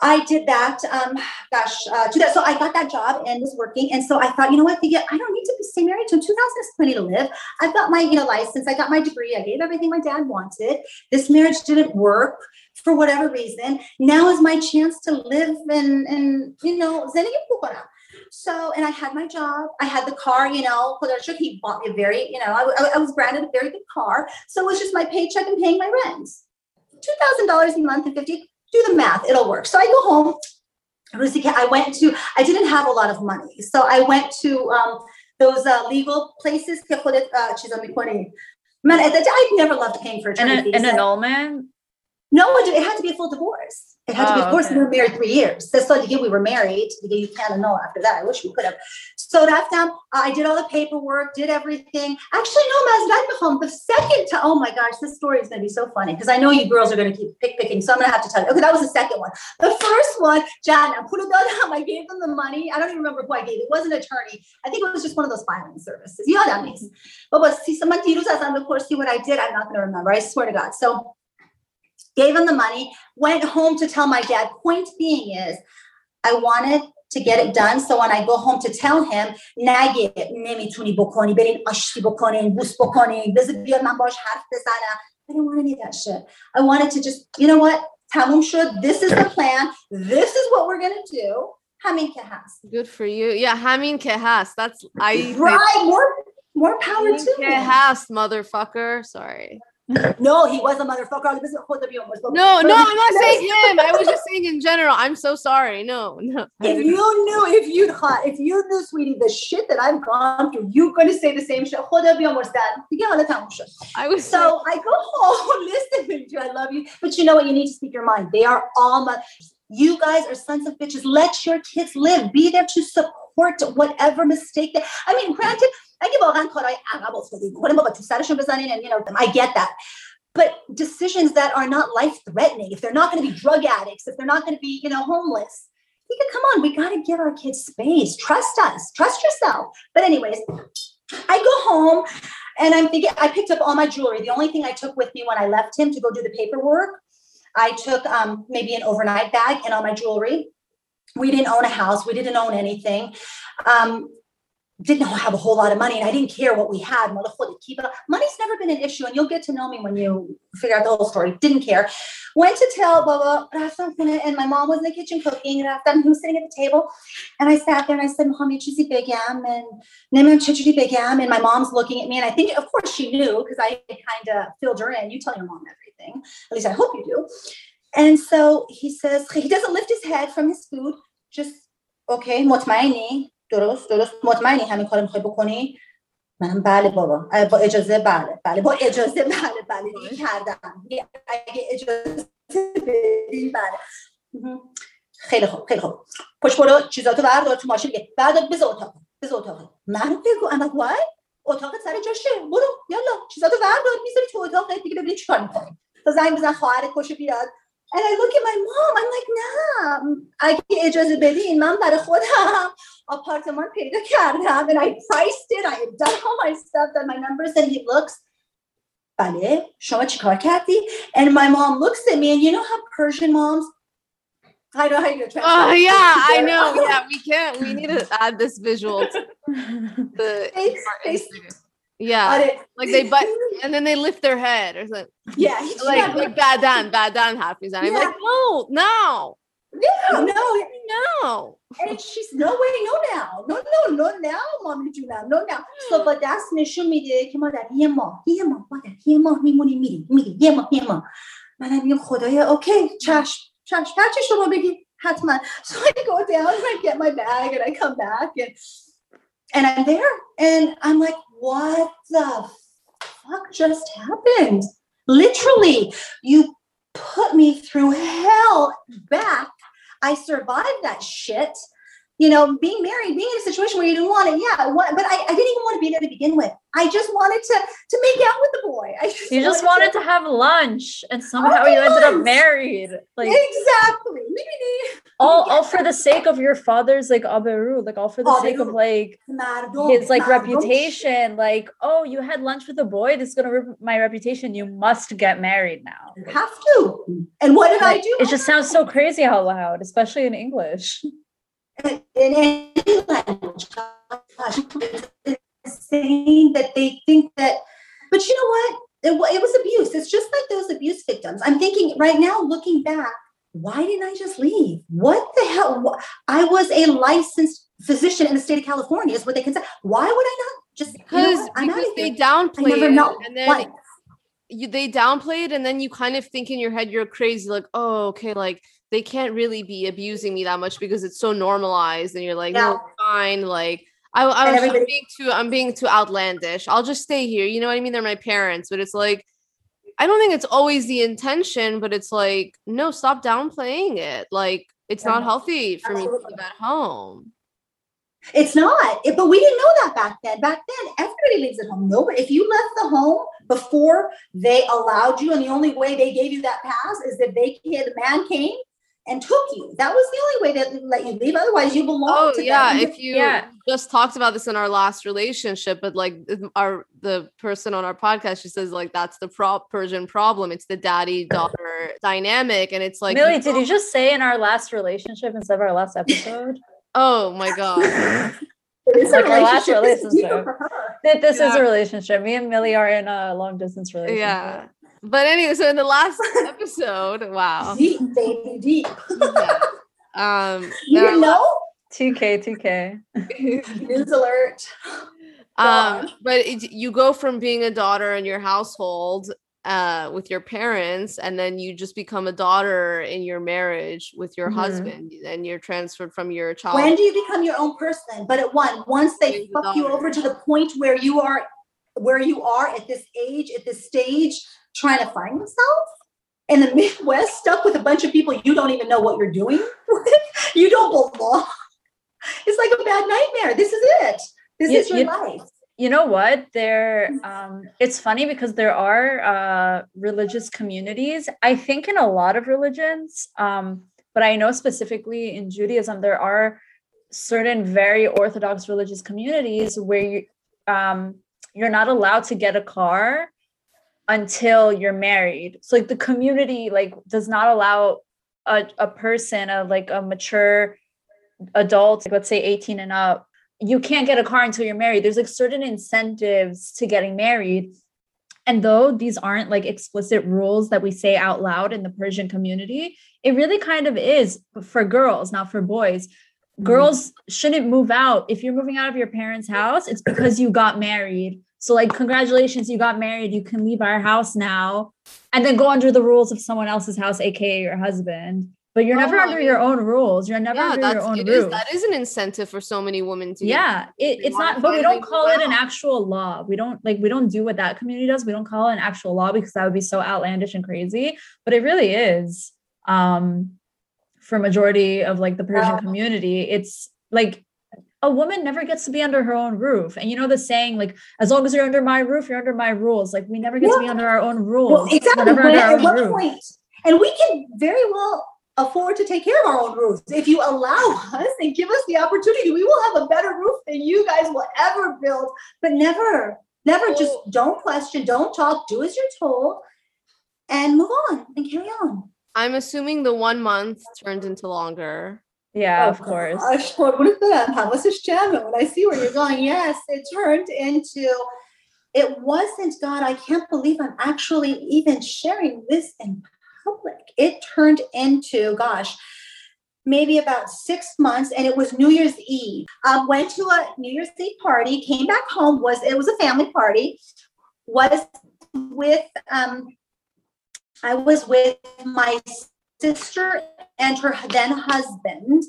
I did that. Um, gosh, uh, that. So I got that job and was working. And so I thought, you know what? I don't need to be stay married to him. 2000 is plenty to live. I've got my, you know, license. I got my degree. I gave everything my dad wanted. This marriage didn't work for whatever reason. Now is my chance to live and and you know, so, and I had my job, I had the car, you know, he bought me a very, you know, I, I was granted a very good car. So it was just my paycheck and paying my rent. $2,000 a month and 50, do the math, it'll work. So I go home. I went to, I didn't have a lot of money. So I went to um, those uh, legal places. Uh, Man, I never loved paying for attorney An, fees. an annulment? No, it had to be a full divorce. It had to be, Oh, of course, okay. we were married three years. That's so again, we were married. You can't know after that. I wish we could have. So that's um, I did all the paperwork, did everything. Actually, no, Mazdan the second time. Oh my gosh, this story is gonna be so funny because I know you girls are gonna keep pick picking. So I'm gonna have to tell you. Okay, that was the second one. The first one, Jan, I put it on. I gave them the money. I don't even remember who I gave. It wasn't an attorney. I think it was just one of those filing services. You know what that means. But was see someone of course see what I did. I'm not gonna remember. I swear to God. So gave him the money, went home to tell my dad. Point being is, I wanted to get it done. So when I go home to tell him, نگه نمیتونی بکنی برین آشتی بکنین بوس بکنین بذار بیاد من باش حرف بزنم. I didn't want any of that shit. I wanted to just, you know what? تموم شد. This is the plan. This is what we're gonna do. همین که هست. Good for you. Yeah, Hamin Kehas. That's I Right, more, more power to him. Kehas, motherfucker. Sorry. No, he was a motherfucker. No, no, I'm not saying him. I was just saying in general. I'm so sorry. No, no. If you knew, if you if you knew, sweetie, the shit that I've gone through, you're gonna say the same shit. I was so I go oh, home listening to I love you, but you know what? You need to speak your mind. They are all my. You guys are sons of bitches. Let your kids live. Be there to support whatever mistake that, I mean, granted, اگه واقعا کارهای عقب افتادی کنه بابا تو سرشون بزنین and you know, I get that. But decisions that are not life threatening, if they're not going to be drug addicts, if they're not going to be, you know, homeless, you can come on, we got to give our kids space. Trust us, trust yourself. But, anyways, I go home and I'm thinking, I picked up all my jewelry. The only thing I took with me when I left him to go do the paperwork, I took um, maybe an overnight bag and all my jewelry. we didn't own a house we didn't own anything um, didn't have a whole lot of money and I didn't care what we had. Money's never been an issue, and you'll get to know me when you figure out the whole story. Didn't care. Went to tell Baba and my mom was in the kitchen cooking, and he was sitting at the table. And I sat there and I said, Muhammad Chizi Begam and Nimam big. And my mom's looking at me, and I think, of course, she knew because I kind of filled her in. You tell your mom everything. At least I hope you do. And so he says, he doesn't lift his head from his food. Just okay, مطمئنی؟ درست درست. مطمئنی همین کار می‌خوای بکنی؟ من بله بابا. با اجازه بله. بله با اجازه بله بله. دیگه کردم. دیگه اگه اجازه بدین بله. خیلی خوب خیلی خوب. پشت برو چیزاتو بردار تو ماشین. بگه بردار بذار اتاق. بذار اتاق. منو بگو. اما وای اتاقت سر جاشه. برو یالا. چیزاتو بردار. می‌ذاری تو اتاقت دیگه ببینی چیکار می‌کنی. تا زنگ بزن خواهرت پشت بیاد. And I look at my mom, I'm like, نه اگه اجازه بدین من برای خودم آپارتمان پیدا کردم and I priced it, I had done all my stuff, done my numbers and he looks بله شما چیکار کردی and my mom looks at me and you know how Persian moms I know how you're trying Oh yeah, I know. Yeah, we can't. We need to add this visual to the Face- our face- Instagram. Yeah, like they but and then they lift their head or something. yeah, he's Like like badan, badan happens. And I'm like, no, no. Yeah, no. No. And she's no way, no now. No, no, no now, mommy do now. No now. So but that's an issue میده که مادر یه ماه یه ماه مادر یه ماه میمونی میری میری یه ماه یه ماه منم میگم خدایا اوکی چشم چشم هرچی شما بگی حتما so I go down and I get my bag and I come back and and I'm there and I'm like what the fuck just happened literally you put me through hell back I survived that shit. You know, being married, being in a situation where you didn't want it. Yeah, want, but I, I didn't even want to be there to begin with. I just wanted to to make out with the boy. I just You just wanted to have lunch and somehow you ended up married. Like exactly. all, all for the sake of your father's like aberu, like all for the sake of like his like reputation. Like, oh, you had lunch with a boy, this is gonna rip my reputation. You must get married now. You have to. And what did I do? It just sounds so crazy out loud, especially in English. In any language. Gosh, saying that they think that, but you know what? It, it was abuse. It's just like those abuse victims. I'm thinking right now, looking back, why didn't I just leave? What the hell? I was a licensed physician in the state of California, is what they can say. Why would I not just you know Because? I'm because they here. I downplay never it know. and then you they downplay it and then you kind of think in your head you're crazy like oh okay like they can't really be abusing me that much because it's so normalized and you're like no Yeah. it's fine like I, I was I'm everybody- being too I'm being too outlandish I'll just stay here you know what I mean they're my parents but it's like I don't think it's always the intention but it's like no stop downplaying it like it's not healthy for me to Absolutely. live at home It's not. It- but we didn't know that back then. Back then, everybody lives at home. Nobody. If you left the home before they allowed you, and the only way they gave you that pass is that they the man came and took you. That was the only way to let you leave. Otherwise, you belong Oh to yeah, them. if you Yeah. just talked about this in our last relationship, but like our the person on our podcast, she says like that's the pro- Persian problem. It's the daddy daughter dynamic, and it's like Millie, you did you just say in our last relationship instead of our last episode? Oh my god, It is like our last relationship. This is deeper relationship. for her. that this is a relationship. Me and Millie are in a long distance relationship. yeah. But anyway, so in the last episode, wow, Deep, baby, deep. yeah. um, You didn't know? 2K, 2K. News alert. um but it, you go from being a daughter in your household uh with your parents and then you just become a daughter in your marriage with your Mhm. husband and you're transferred from your child When do you become your own person? But at one, once they Being the fuck you over to the point where you are, where you are at this age, at this stage, trying to find yourself in the Midwest, stuck with a bunch of people you don't even know what you're doing. with, you don't belong. It's like a bad nightmare. This is it. This You- is your you- life. You know what? There um it's funny because there are uh religious communities. I think in a lot of religions, um, but I know specifically in Judaism, there are certain very orthodox religious communities where you um you're not allowed to get a car until you're married. So like the community like does not allow a, a person of like a mature adult, like, let's say 18 and up, you can't get a car until you're married. There's like certain incentives to getting married. And though these aren't like explicit rules that we say out loud in the Persian community, it really kind of is for girls, not for boys. Mm-hmm. Girls shouldn't move out. If you're moving out of your parents' house, it's because you got married. So, like, congratulations, you got married. You can leave our house now and then go under the rules of someone else's house, aka your husband. But you're never Oh, I under your own rules. You're never yeah under your own is, that is an incentive for so many women to yeah it, it's not but we don't call it an actual law we don't like we don't do what that community does we don't call it an actual law because that would be so outlandish and crazy but it really is um for majority of like the persian Wow. community it's like a woman never gets to be under her own roof and you know the saying like as long as you're under my roof you're under my rules like we never get to be under our own rules Well, We're exactly. never our at own what roof. point? And we can very well afford to take care of our own roofs. If you allow us and give us the opportunity, we will have a better roof than you guys will ever build. But never, never just don't question, don't talk, do as you're told, and move on and carry on. i'm assuming the one month turned into longer yeah Oh, of course gosh, what it been? How was this jamming? When I see where you're going, yes, it turned into. It wasn't God. I can't believe I'm actually even sharing this in public. It turned into, gosh, maybe about six months, and it was New Year's Eve. Um, went to a New Year's Eve party, came back home. Was it was a family party? Was with um, I was with my sister and her then husband,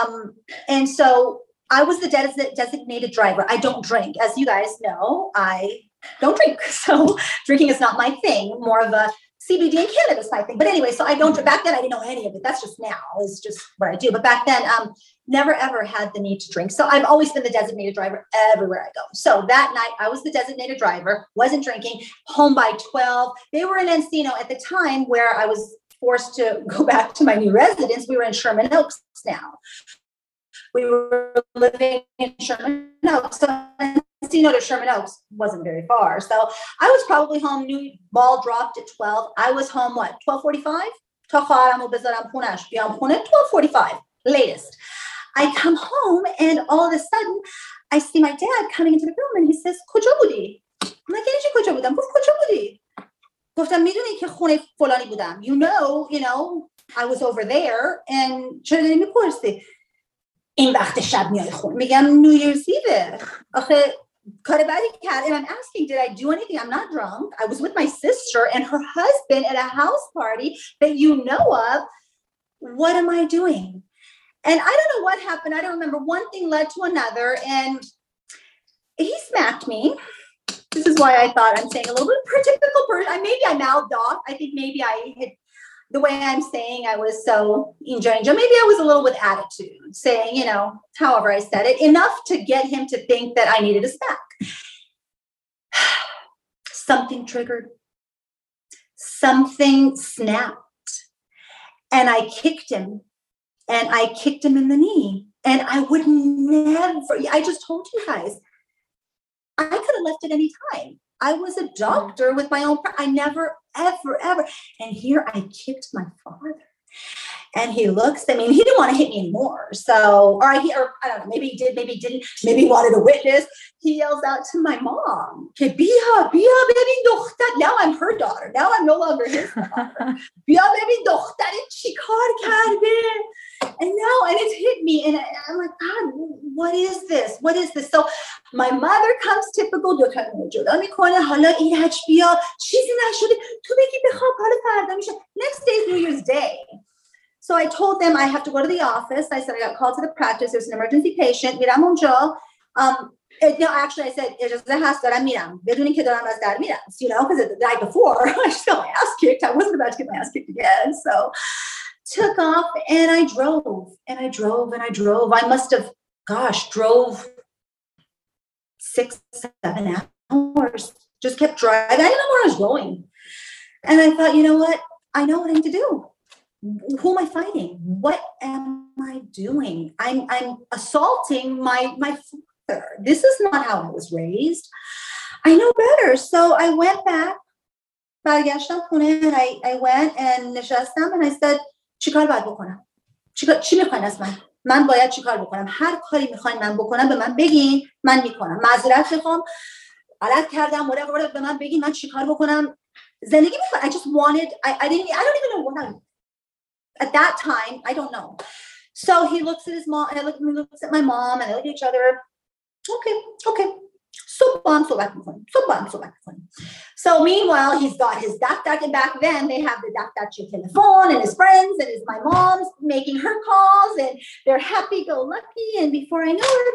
um, and so I was the des- designated driver. I don't drink, as you guys know. I don't drink, so drinking is not my thing. More of a CBD and cannabis type thing. But anyway, so I don't. Back then, I didn't know any of it. That's just now. It's just what I do. But back then, um, never ever had the need to drink. So I've always been the designated driver everywhere I go. So that night, I was the designated driver. Wasn't drinking. Home by twelve. They were in Encino at the time where I was forced to go back to my new residence. We were in Sherman Oaks now. We were living in Sherman Oaks. Encino to Sherman Oaks wasn't very far. So I was probably home. New ball dropped at 12. I was home, what, 1245? Twelve forty-five, latest. I come home and all of a sudden I see my dad coming into the room and he says, Kojobudi. I'm like, Energy Kojobudi. گفتم میدونی که خونه فلانی بودم you know you know I was over there and چرا داری میپرسی این وقت شب میای خونه میگم نیو ایرز ایوه آخه کار بدی کرد and I'm asking did I do anything I'm not drunk I was with my sister and her husband at a house party that you know of what am I doing and I don't know what happened I don't remember one thing led to another and he smacked me this is why I thought I'm saying a little bit typical person maybe I mouthed off I think maybe I had the way I'm saying I was so enjoying Joe. Maybe I was a little with attitude, saying, you know, however I said it, enough to get him to think that I needed a smack. Something triggered, something snapped, and I kicked him, and I kicked him in the knee. And I would never, I just told you guys, I could have left at any time. I was a doctor mm. with my own. I never, ever, ever. And here I kicked my father. And he looks, I mean, he didn't want to hit me anymore. So, or I, or I don't know, maybe he did, maybe he didn't, maybe he wanted a witness. He yells out to my mom, "Que Bia, Bia, baby, dochter. Now I'm her daughter. Now I'm no longer his daughter. Bia, baby, dochter, chikar karde. And now, and it's hit me. And I, I'm like, God, what is this? What is this? So my mother comes typical دو تا جدا میکنه حالا این هچ بیا چیزی نشده تو بگی بخواب حالا فردا میشه next day is New Year's Day so I told them I have to go to the office I said I got called to the practice there's an emergency patient میرم اونجا um, it, no, actually, I said, اجازه هست دارم میرم بدون که دارم از در میرم. You know, because the night before, I just got my ass kicked. I wasn't about to get my ass kicked again. So took off and I drove and I drove and I drove. I must have, gosh, drove six, seven hours, just kept driving. I didn't know where I was going. And I thought, you know what? I know what I need to do. Who am I fighting? What am I doing? I'm I'm assaulting my my father. This is not how I was raised. I know better. So I went back, and I, I went and nishastam and I said, چیکار باید بکنم؟ چی, چی می‌خواین از من؟ من باید چیکار بکنم؟ هر کاری می‌خواین من بکنم به من بگین من می‌کنم. معذرت می‌خوام. غلط کردم مورا رو به من بگین من چیکار بکنم. زندگی می I just wanted I, I didn't I don't even know what at that time I don't know. So he looks at his mom and looks at my mom and they look at each other. Okay okay. Subban Solakmakoin, Subban Solakmakoin. So meanwhile, he's got his dakdak, and back then they have the dakdak telephone and his friends and his my mom's making her calls, and they're happy go lucky. And before I know it,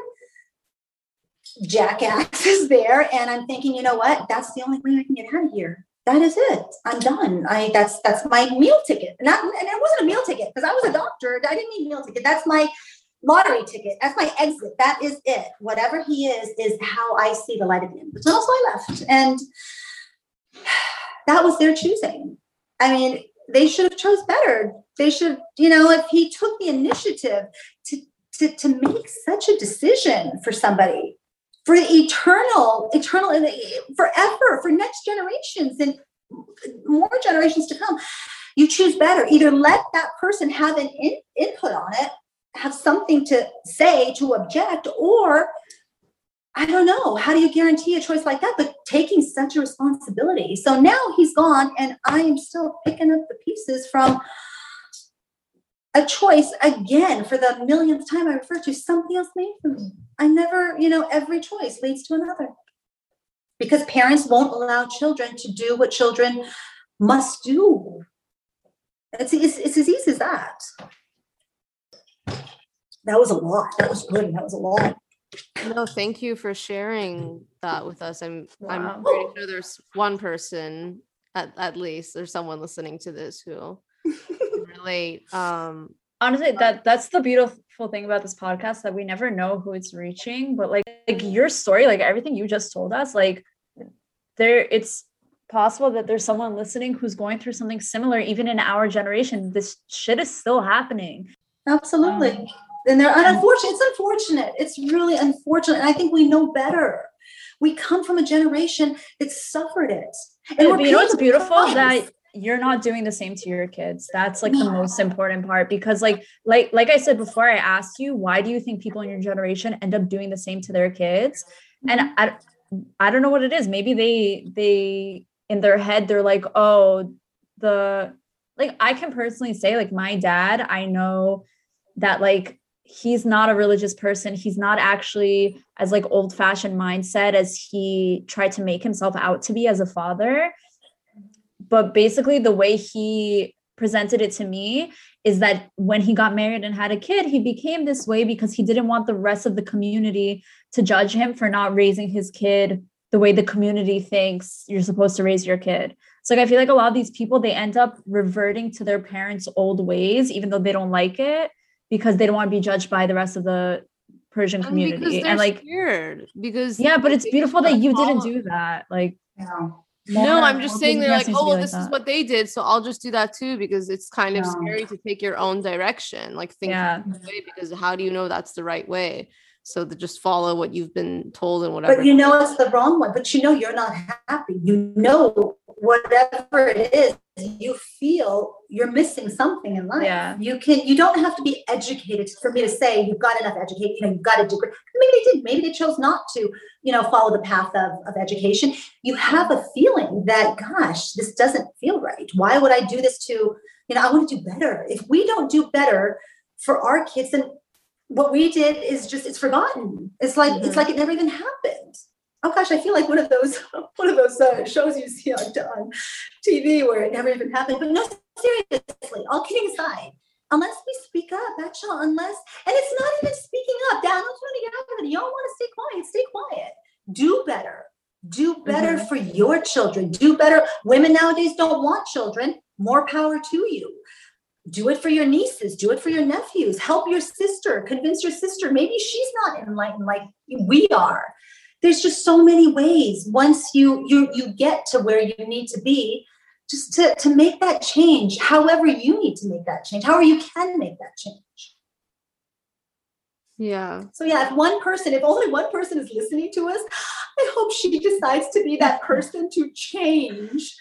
jackass is there, and I'm thinking, you know what? That's the only way I can get out of here. That is it. I'm done. I that's that's my meal ticket. Not, and it wasn't a meal ticket because I was a doctor. I didn't need meal ticket. That's my lottery ticket. That's my exit. That is it. Whatever he is, is how I see the light at the end. Also I left. And that was their choosing. I mean, they should have chose better. They should, you know, if he took the initiative to to, to make such a decision for somebody for eternal, eternal, forever, for next generations and more generations to come. You choose better. Either let that person have an in, input on it have something to say to object or i don't know how do you guarantee a choice like that but taking such a responsibility so now he's gone and i am still picking up the pieces from a choice again for the millionth time I refer to something else made for me. I never, you know, every choice leads to another. Because parents won't allow children to do what children must do. It's, it's, it's as easy as that. That was a lot. That was good. That was a lot. No, thank you for sharing that with us. I'm Wow. I'm pretty sure there's one person at, at least there's someone listening to this who can relate. Um honestly that that's the beautiful thing about this podcast that we never know who it's reaching but like like your story like everything you just told us like there it's possible that there's someone listening who's going through something similar even in our generation this shit is still happening Absolutely. Um, and they're and unfortunate. It's unfortunate. It's really unfortunate. And I think we know better. We come from a generation that suffered it. and you know it's beautiful that you're not doing the same to your kids that's like the most important part because like like like i said before i asked you why do you think people in your generation end up doing the same to their kids and Mm-hmm. I, I don't know what it is maybe they they in their head they're like oh the like i can personally say like my dad i know that like he's not a religious person. He's not actually as like old fashioned mindset as he tried to make himself out to be as a father. But basically the way he presented it to me is that when he got married and had a kid he became this way because he didn't want the rest of the community to judge him for not raising his kid the way the community thinks you're supposed to raise your kid. So like i feel like a lot of these people they end up reverting to their parents old ways even though they don't like it because they don't want to be judged by the rest of the persian and community they're and like scared because yeah but it's beautiful that you didn't do that like No. No, I'm just saying they're like, oh, well, to be this is what they did, so I'll just do that too because it's kind of No. scary to take your own direction. Like think Yeah. way because how do you know that's the right way? So to just follow what you've been told and whatever. But you know it's the wrong one. But you know you're not happy. You know whatever it is, you feel you're missing something in life. Yeah. You can you don't have to be educated for me to say you've got enough education, you know, you've got a degree. Maybe they did, maybe they chose not to, you know, follow the path of, of education. You have a feeling that, gosh, this doesn't feel right. Why would I do this to, you know, I want to do better. If we don't do better for our kids, then what we did is just it's forgotten. It's like it's Mhm. like it never even happened. Oh gosh, I feel like one of those one of those uh, shows you see on, on TV where it never even happened. But no, seriously, all kidding aside, unless we speak up, actually, unless and it's not even speaking up. Down, I'm trying to get out of it. You don't want to stay quiet. Stay quiet. Do better. Do better Mhm. for your children. Do better. Women nowadays don't want children. More power to you do it for your nieces do it for your nephews help your sister convince your sister. Maybe she's not enlightened like we are. There's just so many ways once you you you get to where you need to be just to to make that change however you need to make that change however you can make that change. Yeah. so yeah if one person if only one person is listening to us i hope she decides to be that person to change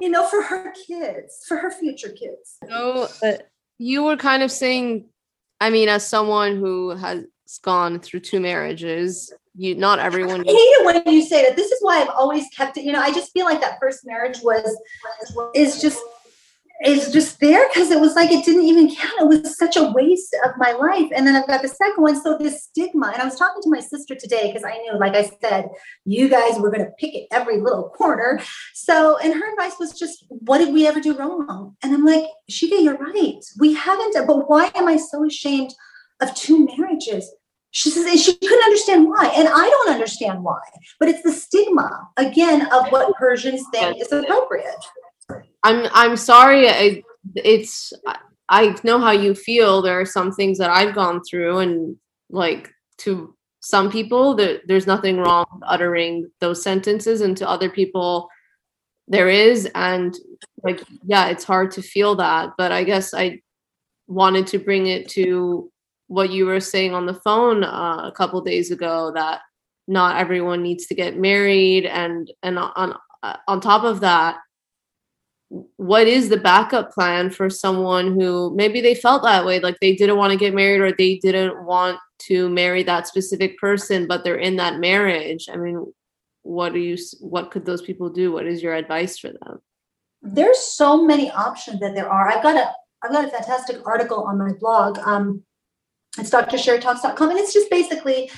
you know for her kids for her future kids So but you were kind of saying, I mean, as someone who has gone through two marriages, you not everyone I hate it when you say that. This is why I've always kept it. You know, I just feel like that first marriage was is just is just there because it was like it didn't even count. It was such a waste of my life. And then I've got the second one. So this stigma. And I was talking to my sister today because I knew, like I said, you guys were going to pick at every little corner. So, and her advice was just, what did we ever do wrong? And I'm like, Shika, you're right. We haven't. But why am I so ashamed of two marriages? She says and she couldn't understand why, and I don't understand why. But it's the stigma again of what Persians think is appropriate. I'm I'm sorry. I, it's I- know how you feel. There are some things that I've gone through, and like to some people, there, there's nothing wrong with uttering those sentences, and to other people, there is. And like, yeah, it's hard to feel that. But I guess I wanted to bring it to what you were saying on the phone uh, a couple days ago that not everyone needs to get married, and and on on top of that what is the backup plan for someone who maybe they felt that way like they didn't want to get married or they didn't want to marry that specific person but they're in that marriage i mean what do you what could those people do what is your advice for them There's so many options that there are. I've got a I've got a fantastic article on my blog. Um, it's drsherrytalks.com, and it's just basically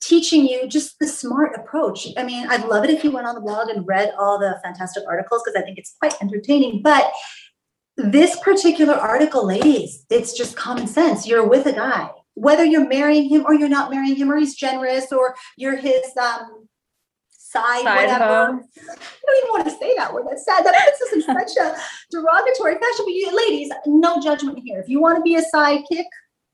teaching you just the smart approach. I mean, I'd love it if you went on the blog and read all the fantastic articles because I think it's quite entertaining. But this particular article, ladies, it's just common sense. You're with a guy, whether you're marrying him or you're not marrying him, or he's generous, or you're his um, side, Side whatever. hoe. I don't even want to say that word. That's sad. That puts us in such a derogatory fashion. But you, ladies, no judgment here. If you want to be a sidekick,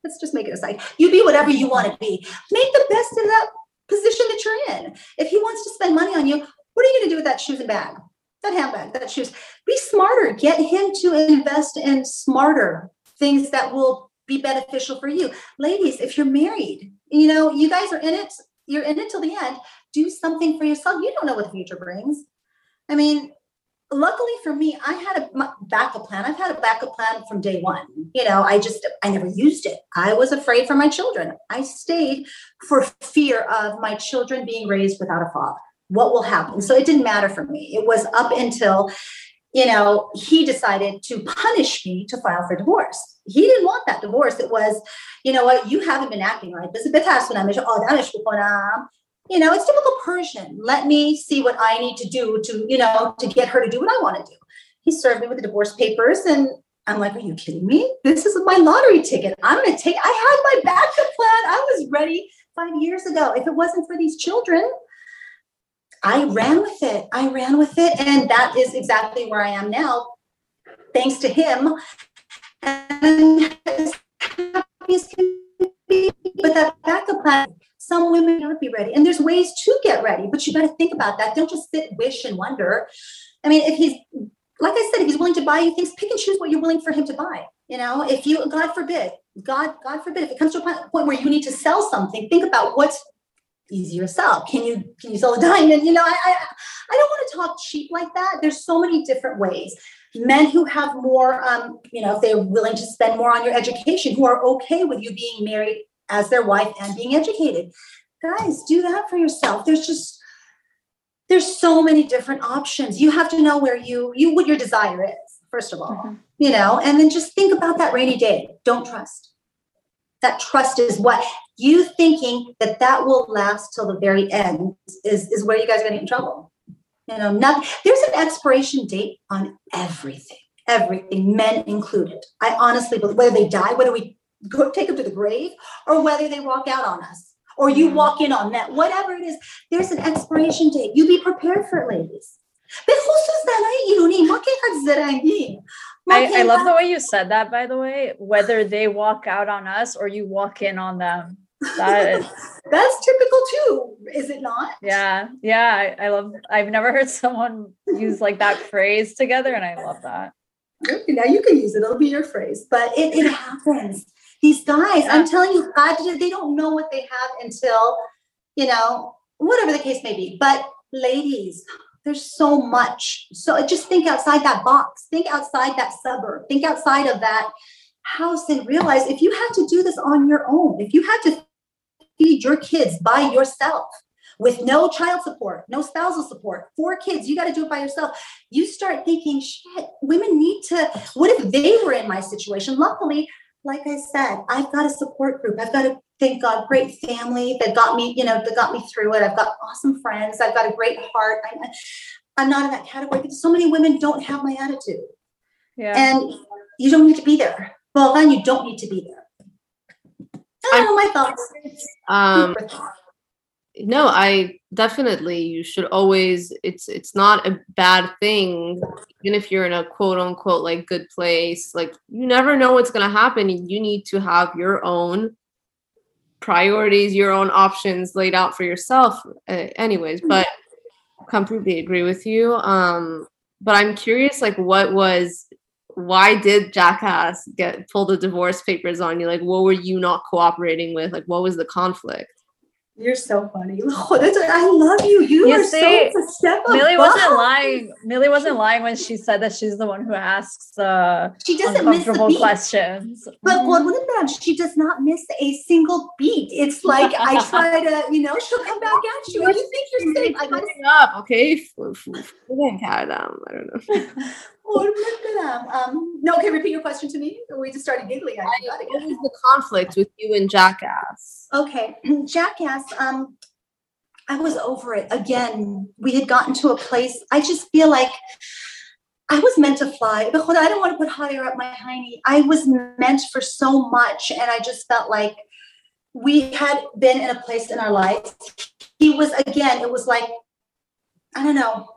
let's just make it a side. You be whatever you want to be. Make the best of that position that you're in. If he wants to spend money on you, what are you going to do with that shoes and bag? That handbag, that shoes. Be smarter. Get him to invest in smarter things that will be beneficial for you. Ladies, if you're married, you know, you guys are in it, you're in it till the end. Do something for yourself. You don't know what the future brings. I mean, luckily for me, I had a backup plan. I've had a backup plan from day one. You know, I just, I never used it. I was afraid for my children. I stayed for fear of my children being raised without a father. What will happen? So it didn't matter for me. It was up until, you know, he decided to punish me to file for divorce. He didn't want that divorce. It was, you know what, you haven't been acting right. This oh, is betas ko namin siya. You know, it's typical Persian. Let me see what I need to do to, you know, to get her to do what I want to do. He served me with the divorce papers and I'm like, are you kidding me? This is my lottery ticket. I'm going to take, I had my backup plan. I was ready five years ago. If it wasn't for these children, I ran with it. I ran with it. And that is exactly where I am now, thanks to him. And as happy as can be, but that backup plan, some women don't be ready. And there's ways to get ready, but you got to think about that. Don't just sit, wish, and wonder. I mean, if he's, like I said, if he's willing to buy you things, pick and choose what you're willing for him to buy. You know, if you, God forbid, God, God forbid, if it comes to a point where you need to sell something, think about what's easier to sell. Can you can you sell a diamond? You know, I I, I don't want to talk cheap like that. There's so many different ways. Men who have more, um, you know, if they're willing to spend more on your education, who are okay with you being married as their wife and being educated. Guys, do that for yourself. There's just there's so many different options. You have to know where you you what your desire is, first of all. Mhm. You know, and then just think about that rainy day. Don't trust. That trust is what you thinking that that will last till the very end is, is where you guys are going to get in trouble. You know, not, there's an expiration date on everything, everything, men included. I honestly believe whether they die, whether we go take them to the grave or whether they walk out on us or you mm-hmm. walk in on that whatever it is there's an expiration date. You be prepared for it ladies. I, I love the way you said that by the way whether they walk out on us or you walk in on them. That is that's typical too is it not? Yeah yeah I, I love i've never heard someone use like that phrase together and i love that. Now you can use it. It'll be your phrase but it, it happens. These guys, I'm telling you, God, they don't know what they have until, you know, whatever the case may be. But ladies, there's so much. So just think outside that box. Think outside that suburb. Think outside of that house and realize if you had to do this on your own, if you had to feed your kids by yourself with no child support, no spousal support, four kids, you got to do it by yourself. You start thinking, shit, women need to, what if they were in my situation? Luckily, like I said, I've got a support group. I've got a, thank God, great family that got me, you know, that got me through it. I've got awesome friends. I've got a great heart. I'm, I'm not in that category because so many women don't have my attitude. Yeah. And you don't need to be there. Well, then you don't need to be there. I don't know my thoughts. Um, thoughts. No i definitely you should always it's it's not a bad thing even if you're in a quote unquote like good place like you never know what's going to happen you need to have your own priorities your own options laid out for yourself uh, anyways but completely agree with you um but i'm curious like what was why did jackass get pull the divorce papers on you? Like what were you not cooperating with? Like what was the conflict You're so funny. Oh, that's, I love you. You, You are see, so a step Millie above. wasn't lying. Millie wasn't lying when she said that she's the one who asks the She doesn't miss the uncomfortable beat. questions. But. Mm-hmm. God, what about she does not miss a single beat. It's like I try to, you know, she'll come back at you. And you think you're safe. I gotta Coming up, okay? F- f- f- kerdem. I don't know. um, no, okay, repeat your question to me. We just started giggling. I forgot What was the conflict with you and Jackass? Okay, Jackass, um, I was over it. Again, we had gotten to a place, I just feel like I was meant to fly. But I don't want to put higher up my hiney. I was meant for so much. And I just felt like we had been in a place in our lives. He was, again, it was like, I don't know.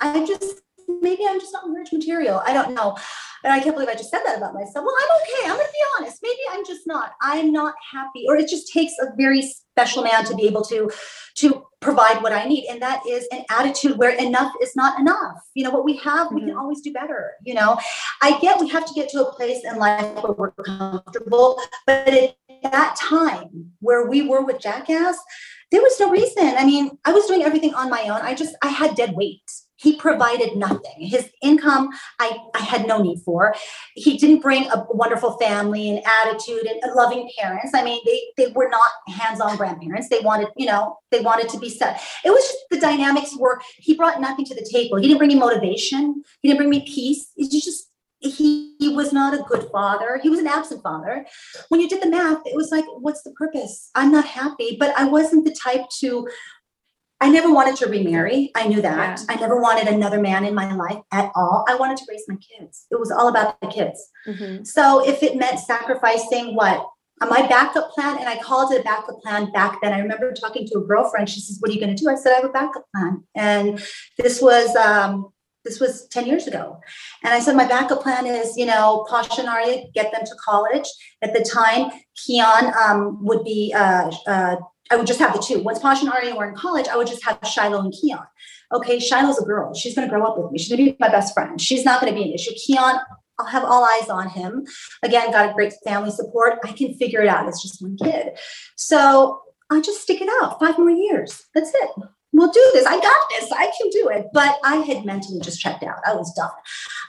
I just, maybe I'm just not marriage material. I don't know. And I can't believe I just said that about myself. Well, I'm okay. I'm going to be honest. Maybe I'm just not. I'm not happy. Or it just takes a very special man to be able to to provide what I need. And that is an attitude where enough is not enough. You know, what we have, we can mm-hmm. always do better. You know, I get we have to get to a place in life where we're comfortable. But at that time where we were with Jackass, there was no reason. I mean, I was doing everything on my own. I just I had dead weight. He provided nothing. His income I, I had no need for. He didn't bring a wonderful family and attitude and loving parents. I mean, they they were not hands-on grandparents. They wanted, you know, they wanted to be set. It was just the dynamics were he brought nothing to the table. He didn't bring me motivation. He didn't bring me peace. It's just he, he was not a good father. He was an absent father. When you did the math, it was like, what's the purpose? I'm not happy, but I wasn't the type to I never wanted to remarry. I knew that. Yeah. I never wanted another man in my life at all. I wanted to raise my kids. It was all about the kids. Mhm. So if it meant sacrificing what uh, my backup plan, and I called it a backup plan back then. I remember talking to a girlfriend. She says, "What are you going to do?" I said, "I have a backup plan." And this was um, this was ten years ago. And I said, "My backup plan is, you know, Pasha and Arya, get them to college." At the time, Keon um, would be. Uh, uh, I would just have the two. Once Posh and Arya were in college, I would just have Shiloh and Keon. Okay, Shiloh's a girl. She's going to grow up with me. She's going to be my best friend. She's not going to be an issue. Keon, I'll have all eyes on him. Again, got a great family support. I can figure it out. It's just one kid. So I just stick it out five more years. That's it. We'll do this. I got this. I can do it. But I had mentally just checked out. I was done.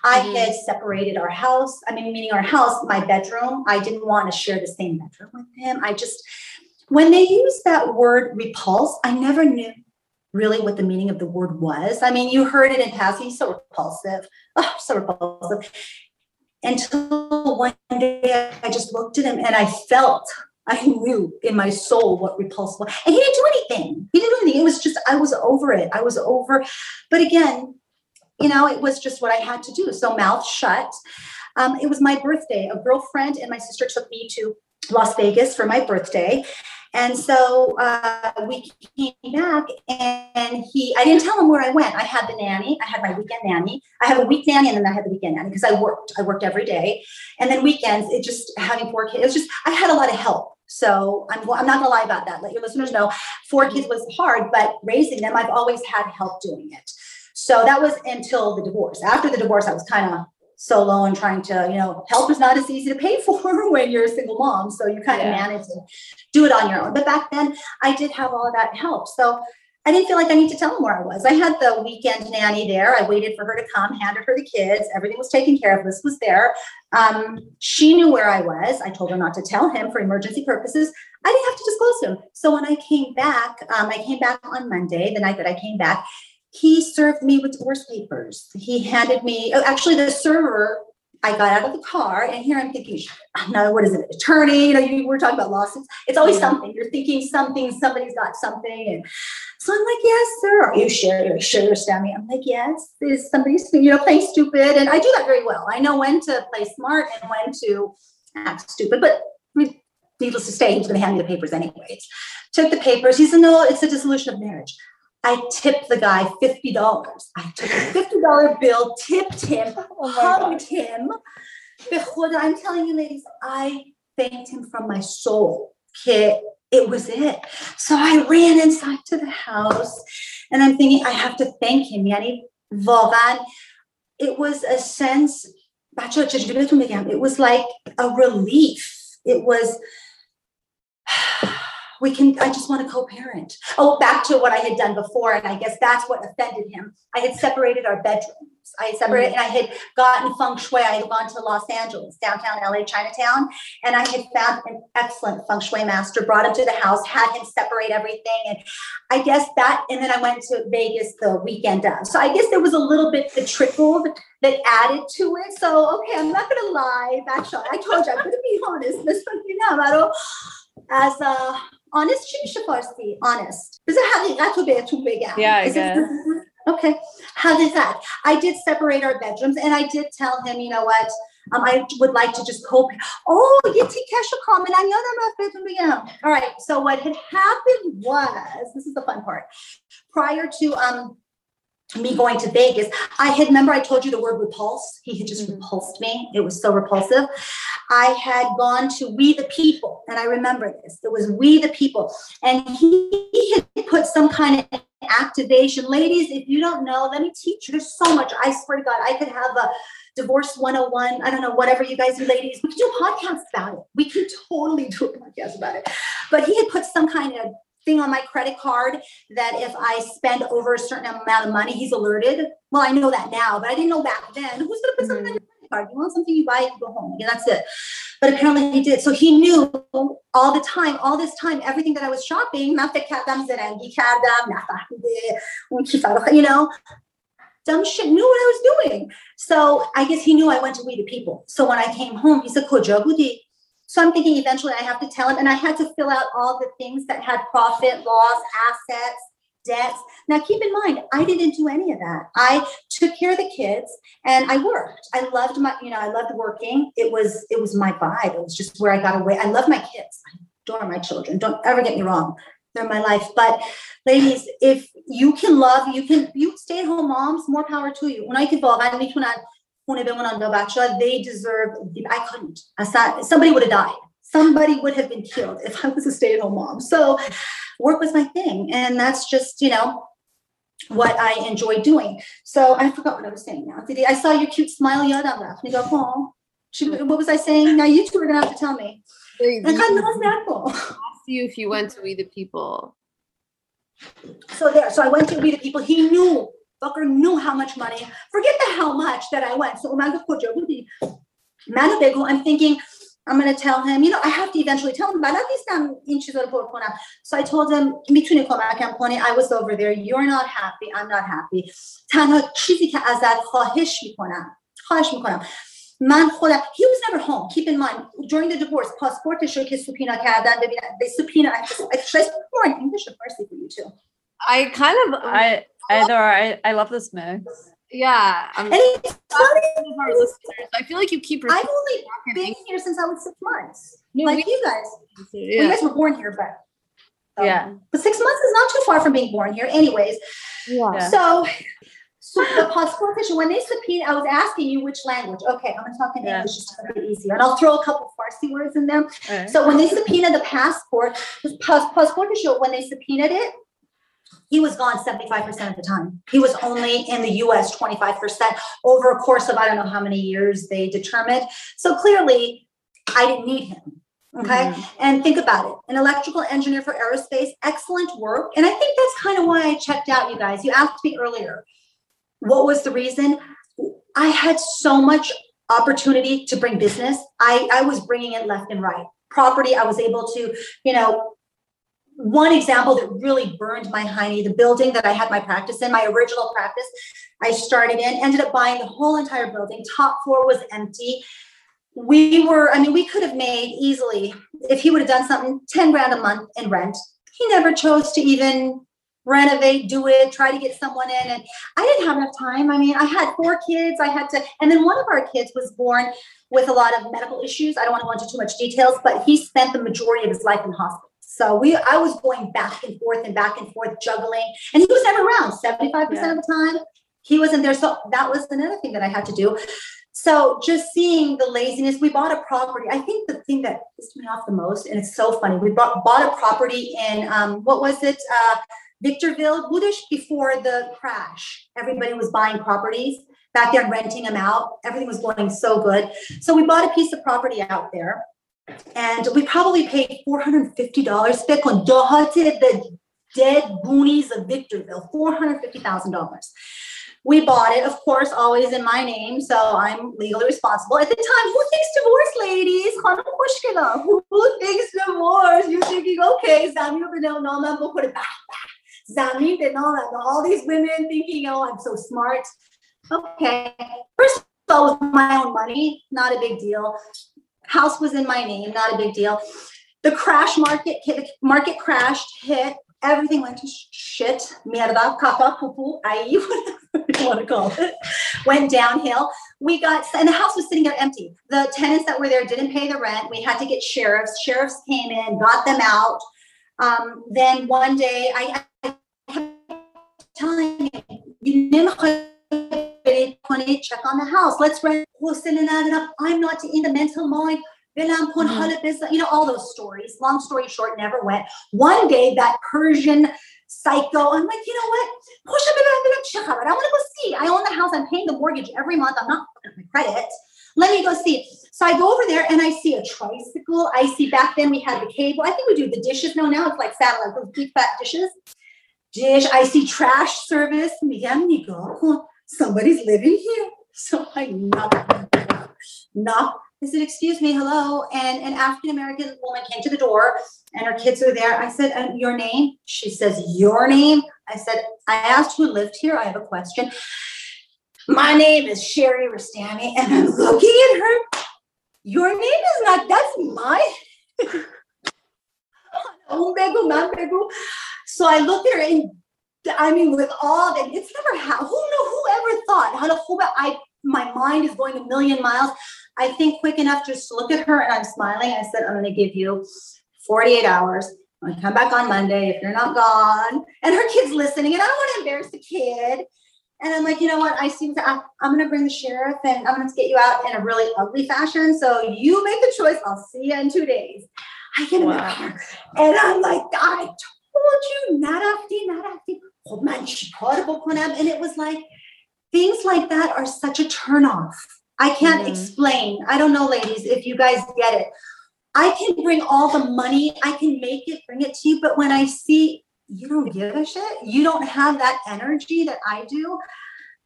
I Mhm. had separated our house. I mean, meaning our house, my bedroom. I didn't want to share the same bedroom with him. I just, when they use that word repulse, I never knew really what the meaning of the word was. I mean, you heard it in passing, so repulsive. Oh, so repulsive. Until one day I just looked at him and I felt, I knew in my soul what repulse was. And he didn't do anything. He didn't do anything. It was just, I was over it. I was over. But again, you know, it was just what I had to do. So mouth shut. Um, it was my birthday. A girlfriend and my sister took me to Las Vegas for my birthday. And so uh, we came back and he, I didn't tell him where I went. I had the nanny, I had my weekend nanny. I have a week nanny and then I had the weekend nanny because I worked. I worked every day. And then weekends, it just having four kids, it was just, I had a lot of help. So I'm, I'm not gonna lie about that. Let your listeners know four kids was hard, but raising them, I've always had help doing it. So that was until the divorce. After the divorce, I was kind of solo and trying to, you know, help is not as easy to pay for when you're a single mom. So you kind of manage to do it on your own. But back then, I did have all that help. So I didn't feel like I need to tell him where I was. I had the weekend nanny there. I waited for her to come, handed her the kids. Everything was taken care of. This was there. Um, she knew where I was. I told her not to tell him for emergency purposes. I didn't have to disclose to him. So when I came back, um, I came back on Monday, the night that I came back, he served me with divorce papers. He handed me, oh, actually, the server, I got out of the car, and here I'm thinking, no, what is it, attorney? You know, you were talking about lawsuits. It's always Yeah. something. You're thinking something, somebody's got something. And so I'm like, yes, sir. Are you sure? You're sure you're? I'm like, yes, is somebody, you know, playing stupid. And I do that very well. I know when to play smart and when to act stupid. But I mean, needless to say, he was going to hand me the papers anyways. Took the papers. He said, no, it's a dissolution of marriage. I tipped the guy $50. I took a $50 bill, tipped him, Oh my God. hugged him. Behold, I'm telling you, ladies, I thanked him from my soul. Kid, it was it. So I ran inside to the house and I'm thinking, I have to thank him. Yani, واقعاً, it was a sense, بچه‌ها چجوری بهتون بگم? it was like a relief. It was, we can, I just want to co-parent. Oh, back to what I had done before, and I guess that's what offended him. I had separated our bedrooms. I separated and I had gotten feng shui. I had gone to Los Angeles, downtown LA, Chinatown, and I had found an excellent feng shui master, brought him to the house, had him separate everything. And I guess that, and then I went to Vegas the weekend of. So I guess there was a little bit the trickle that added to it. So, okay, I'm not to lie. Actually, I told you, I'm to be honest. This one, you know, i don't as a honest چی میشه فارسی honest بذار حقیقت رو بهتون بگم yeah I guess. okay حقیقت I did separate our bedrooms and I did tell him you know what um, I would like to just co Oh, یه تیکش رو کاملا یادم رفت بهتون بگم. All right, so what had happened was, this is the fun part. Prior to um, me going to Vegas, I had remember I told you the word repulse. He had just mm-hmm. repulsed me. It was so repulsive. I had gone to We the People, and I remember this. It was We the People, and he, he had put some kind of activation. Ladies, if you don't know, let me teach you. There's so much. I swear to God, I could have a divorce 101. I don't know, whatever you guys do, ladies. We could do podcasts about it. We could totally do a podcast about it. But he had put some kind of thing on my credit card that if I spend over a certain amount of money, he's alerted. Well, I know that now, but I didn't know back then. Who's going to put something on mm-hmm. your credit card? You want something, you buy it, you go home. Yeah, that's it. But apparently he did. So he knew all the time, all this time, everything that I was shopping, you know, dumb shit, knew what I was doing. So I guess he knew I went to We the People. So when I came home, he said, so I'm thinking eventually I have to tell him, and I had to fill out all the things that had profit, loss, assets, debts. Now, keep in mind, I didn't do any of that. I took care of the kids and I worked. I loved my, you know, I loved working. It was, it was my vibe. It was just where I got away. I love my kids. I adore my children. Don't ever get me wrong. They're my life. But ladies, if you can love, you can, you stay at home moms, more power to you. When I can خونه بمونن با بچه ها they deserve I couldn't somebody would have died somebody would have been killed if I was a stay-at-home mom so work was my thing and that's just you know what I enjoy doing so I forgot what I was saying now I saw your cute smile yadam left and you go oh what was I saying now you two are gonna have to tell me I asked you if you went to We the People so there so I went to We the People he knew fucker knew how much money. Forget the how much that I went. So I'm thinking, I'm going to tell him, you know, I have to eventually tell him, but So I told him, I was over there. You're not happy. I'm not happy. تنها چیزی که ازت خواهش میکنم خواهش میکنم من خودم he was never home keep in mind during the divorce پاسپورتش رو که سوپینا کردن ببینن they subpoena I should more in English or Farsi for you too I kind of I Either I, I love this mix. Yeah, I'm and it's funny. I feel like you keep. I've only been here since I was six months. No, like we, you guys. Yeah. Well, you guys were born here, but um, yeah, but six months is not too far from being born here, anyways. Yeah. So, so the passport when they subpoena, I was asking you which language. Okay, I'm gonna talk in yeah. English just to make it easier, and I'll throw a couple Farsi words in there. Right. So when they subpoenaed the passport, the passport when they subpoenaed it, he was gone 75% of the time. He was only in the US 25% over a course of I don't know how many years they determined. So clearly, I didn't need him. Okay. Mm-hmm. And think about it an electrical engineer for aerospace, excellent work. And I think that's kind of why I checked out, you guys. You asked me earlier, what was the reason? I had so much opportunity to bring business. I, I was bringing it left and right. Property, I was able to, you know, one example that really burned my hiney, the building that I had my practice in, my original practice, I started in, ended up buying the whole entire building. Top floor was empty. We were, I mean, we could have made easily, if he would have done something, 10 grand a month in rent. He never chose to even renovate, do it, try to get someone in. And I didn't have enough time. I mean, I had four kids. I had to, and then one of our kids was born with a lot of medical issues. I don't want to go into too much details, but he spent the majority of his life in hospital. So we, I was going back and forth and back and forth, juggling, and he was never around. Seventy-five percent of the time, he wasn't there. So that was another thing that I had to do. So just seeing the laziness, we bought a property. I think the thing that pissed me off the most, and it's so funny, we bought, bought a property in um, what was it, uh, Victorville, Budish before the crash. Everybody was buying properties back there, renting them out. Everything was going so good. So we bought a piece of property out there and we probably paid $450 Bitcoin. to the dead boonies of Victorville, $450,000. We bought it, of course, always in my name, so I'm legally responsible. At the time, who thinks divorce, ladies? Who thinks divorce? You're thinking, okay, Samuel Benel, no, I'm going to Zamin and all all these women thinking, oh, I'm so smart. Okay. First of all, with my own money, not a big deal. House was in my name, not a big deal. The crash market, the market crashed, hit, everything went to sh- shit, mierda, caca, poo ahí, whatever you want to call it, went downhill. We got, and the house was sitting there empty. The tenants that were there didn't pay the rent. We had to get sheriffs. Sheriffs came in, got them out. Um, then one day, I, I kept telling him, you check on the house. Let's rent. I'm not in the mental mind. Mhm. You know, all those stories. Long story short, never went. One day, that Persian psycho, I'm like, you know what? I want to go see. I own the house. I'm paying the mortgage every month. I'm not my credit. Let me go see. So I go over there and I see a tricycle. I see back then we had the cable. I think we do the dishes. No, now it's like satellite, those big fat dishes. Dish. I see trash service. Somebody's living here. So I knock, knock. I said, excuse me, hello. And an African American woman came to the door and her kids were there. I said, your name? She says, your name? I said, I asked who lived here. I have a question. My name is Sherry Rostami, and I'm looking at her. Your name is not, that's my. Oh, Mambegu. So I look at her and I mean, with all that, it's never happened. Who knew? Who ever thought? How to I my mind is going a million miles. I think quick enough just to look at her and I'm smiling. I said, I'm going to give you 48 hours. I'm to come back on Monday if you're not gone. And her kid's listening, and I don't want to embarrass the kid. And I'm like, you know what? I seem to, I'm, I'm going to bring the sheriff and I'm going to get you out in a really ugly fashion. So you make the choice. I'll see you in two days. I get in the car and I'm like, I told you, not after, not after. Oh man, she horrible And it was like, things like that are such a turnoff. I can't Mhm. explain. I don't know, ladies, if you guys get it. I can bring all the money, I can make it, bring it to you, but when I see you don't give a shit, you don't have that energy that I do,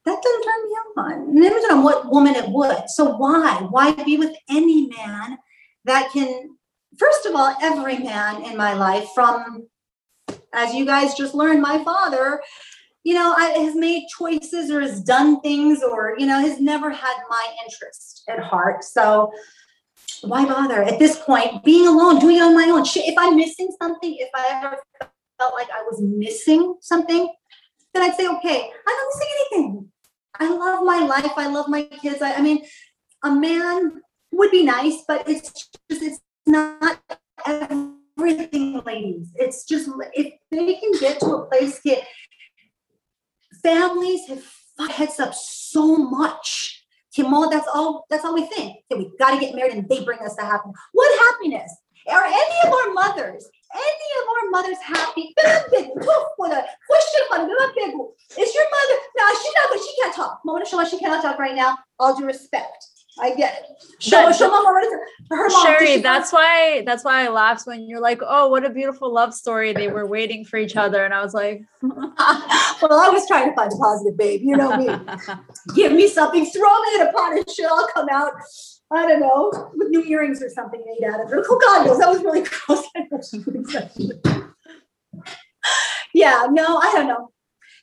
that doesn't turn me on. Limited on what woman it would. So why? Why be with any man that can, first of all, every man in my life, from as you guys just learned, my father, you know, I, has made choices or has done things or, you know, has never had my interest at heart. So why bother at this point being alone, doing it on my own? If I'm missing something, if I ever felt like I was missing something, then I'd say, okay, I'm not missing anything. I love my life. I love my kids. I, I mean, a man would be nice, but it's just, it's not everything, ladies. It's just, if they can get to a place, get, families have heads up so much. Timo, that's all. That's all we think. We got to get married, and they bring us the happiness. What happiness? Are any of our mothers, any of our mothers happy? Is your mother? No, she's not. But she can't talk. Mona Shoma, she cannot talk right now. All due respect, I get it. Shoma, That- Shoma, Mona, her mom. Sherry, she- that's why that's why I laughed when you're like, oh, what a beautiful love story. They were waiting for each other. And I was like, well, I was trying to find a positive babe. You know me. give me something, throw me in a pot of shit, I'll come out, I don't know, with new earrings or something made out of it. Oh God knows, that was really gross. I know she would say. yeah, no, I don't know.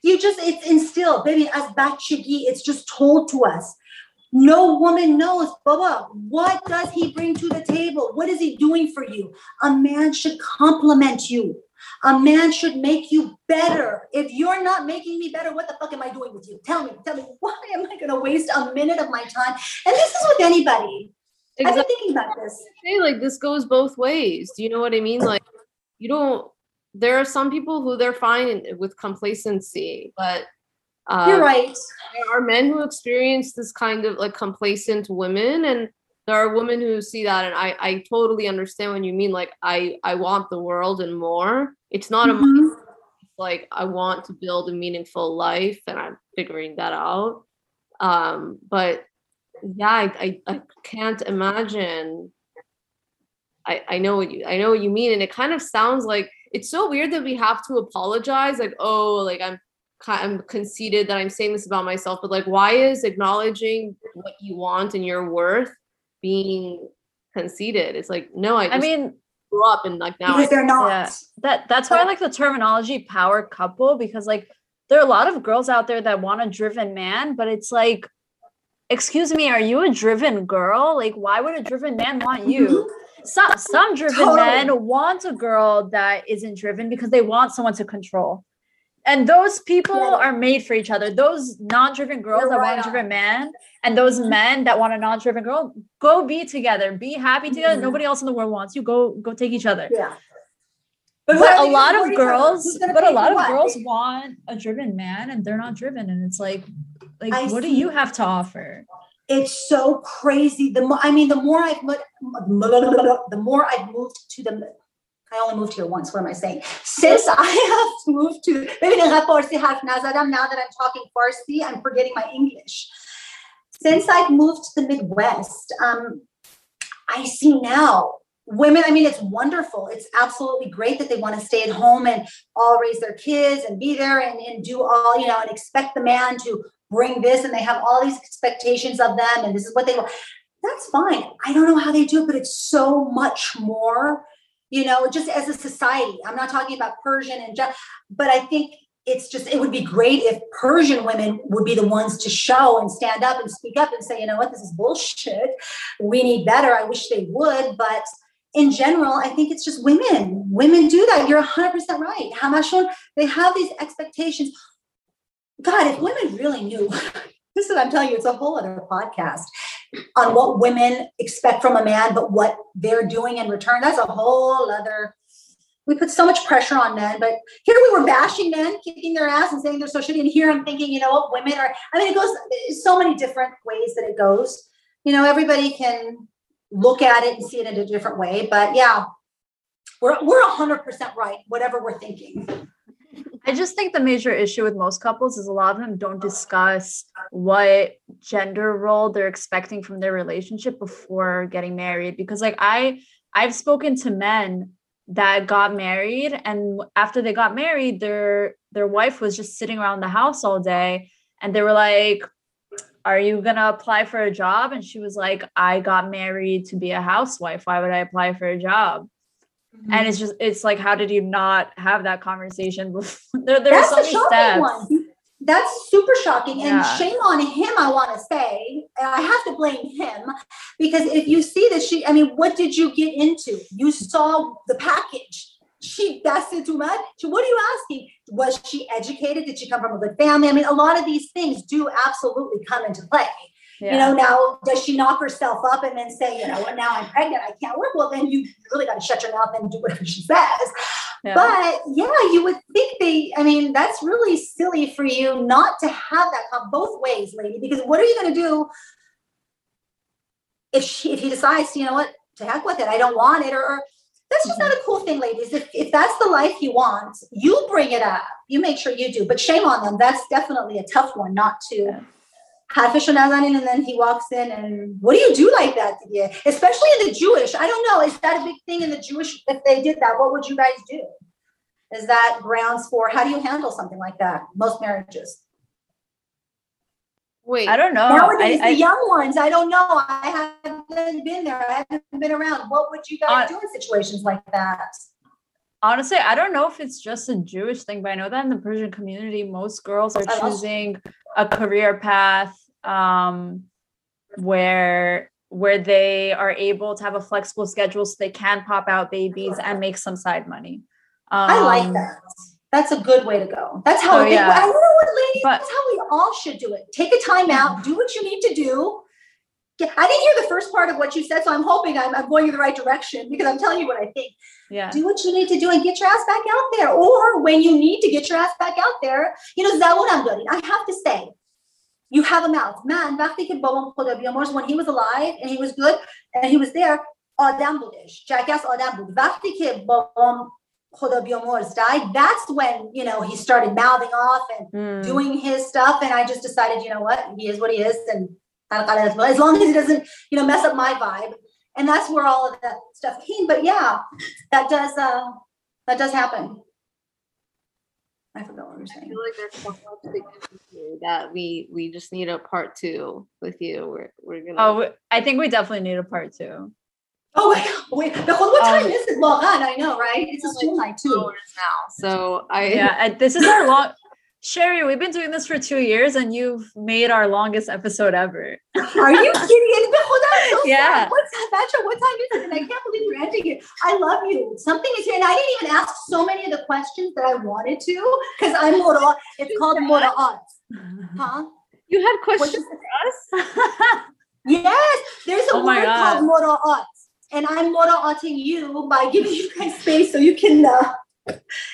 You just, it's instilled, baby, as bachigi, it's just told to us. No woman knows, Baba, what does he bring to the table? What is he doing for you? A man should compliment you. A man should make you better. If you're not making me better, what the fuck am I doing with you? Tell me, tell me, why am I gonna waste a minute of my time? And this is with anybody. I've been thinking about this. say, like this goes both ways. Do you know what I mean? Like you don't there are some people who they're fine with complacency, but uh, You're right. there are men who experience this kind of like complacent women and there are women who see that and I, I totally understand what you mean like I, I want the world and more it's not a Mhm. like I want to build a meaningful life and I'm figuring that out. Um, but yeah, I, I, I can't imagine. I, I know what you I know what you mean, and it kind of sounds like it's so weird that we have to apologize, like, oh, like I'm I'm conceited that I'm saying this about myself, but like, why is acknowledging what you want and your worth being conceited? It's like, no, I, I mean, grew up and like now because I, they're not. Yeah. that that's why I like the terminology power couple because like there are a lot of girls out there that want a driven man, but it's like, excuse me, are you a driven girl? Like, why would a driven man want you? Mm-hmm. Some some driven Totally. men want a girl that isn't driven because they want someone to control. And those people are made for each other. Those non-driven girls You're that right want a driven man and those men that want a non-driven girl, go be together. Be happy together. Mhm. Nobody else in the world wants you. Go go take each other Yeah. but, are a lot of support each other? girls but a lot of what? girls want a driven man and they're not driven and it's like like I what do you have to offer It's so crazy. The more, I mean, the more I've moved, the more I've moved to the. I only moved here once. What am I saying? Since I have moved to, ببین اینقدر فارسی حرف نزدم. Now that I'm talking Farsi, I'm forgetting my English. Since I've moved to the Midwest, um, I see now women. I mean, it's wonderful. It's absolutely great that they want to stay at home and all raise their kids and be there and, and do all you know and expect the man to bring this and they have all these expectations of them and this is what they want that's fine i don't know how they do it but it's so much more you know just as a society. I'm not talking about persian and just but i think it's just it would be great if persian women would be the ones to show and stand up and speak up and say you know what? This is bullshit. We need better. I wish they would. But in general i think it's just women. Women do that. You're 100% right. Hamashon they have these expectations. God, if women really knew, this is I'm telling you, it's a whole other podcast on what women expect from a man, but what they're doing in return. That's a whole other. We put so much pressure on men, but here we were bashing men, kicking their ass and saying they're so shitty. And here I'm thinking, you know what, women are. I mean, it goes so many different ways that it goes. You know, everybody can look at it and see it in a different way. But yeah, we're we're hundred percent right. Whatever we're thinking. I just think the major issue with most couples is a lot of them don't discuss what gender role they're expecting from their relationship before getting married. Because like i i've spoken to men that got married and after they got married their their wife was just sitting around the house all day and they were like are you going to apply for a job? And she was like i got married to be a housewife. Why would i apply for a job and mm-hmm. it's just it's like how did you not have that conversation before there, there That's so the many shocking steps one. That's super shocking. And shame on him, I want to say. I have to blame him because if you see that she, I mean, what did you get into? You saw the package. She that's it too much. So what are you asking? Was she educated? Did she come from a good family? I mean, a lot of these things do absolutely come into play. Yeah. You know, now does she knock herself up and then say, you know, what now I'm pregnant, I can't work? Well, then you really got to shut your mouth and do whatever she says. Yeah. But yeah, you would think they, I mean, that's really silly for you not to have that come both ways, lady, because what are you going to do if she, if he decides, you know what, to heck with it, I don't want it, or, or that's just not mm-hmm. a cool thing, ladies. If, if that's the life you want, you bring it up. You make sure you do. But shame on them. That's definitely a tough one not to Yeah. Have fish on and then he walks in and what do you do like that? Yeah. Especially in the Jewish. I don't know. Is that a big thing in the Jewish? If they did that, what would you guys do? Is that grounds for how do you handle something like that? Most marriages. wait, i don't know Nowadays, I, I, the young ones, I don't know. I haven't been there. I haven't been around. What would you guys Uh, do in situations like that? honestly i don't know if it's just a jewish thing but i know that in the persian community most girls are choosing a career path um where where they are able to have a flexible schedule so they can pop out babies and make some side money um, I like that. That's a good way to go. That's how Oh, I think. yeah. I what, ladies. But- that's how we all should do it. Take a time out. Do what you need to do. Yeah, I didn't hear the first part of what you said, so I'm hoping I'm, I'm going in the right direction because I'm telling you what I think. yeah Do what you need to do and get your ass back out there. Or when you need to get your ass back out there, you know, Zawun Amdori, I have to say, you have a mouth. Man, وقتی که بابام خدا بیامرز, when he was alive and he was good and he was there, آدم بودش. Jackass آدم بود. وقتی که بابام خدا بیامرز died, that's when, you know, he started mouthing off and Mm. doing his stuff. And I just decided, you know what, he is what he is. And as long as he doesn't, you know, mess up my vibe. And that's where all of that stuff came. But yeah, that does uh that does happen. I forgot what we were saying. I feel like there's so much to give that we we just need a part two with you. We're we're gonna. Oh, I think we definitely need a part two. Oh my god, wait, the whole what time Um, is it? Well, God, I know, right? It's a like night two too. hours now. So I Yeah, this is our long. Sherry, we've been doing this for two years, and you've made our longest episode ever. Are you kidding? And the whole I'm so Yeah. sad. What's that, What time is it? And I can't believe you're ending it. I love you. Something is here. And I didn't even ask so many of the questions that I wanted to because I'm Mora. It's called Mora Odds. Huh? you had What's questions for us. Yes, there's a Oh word God. called Mora Odds. And I'm Mora Odding you by giving you guys space so you can uh,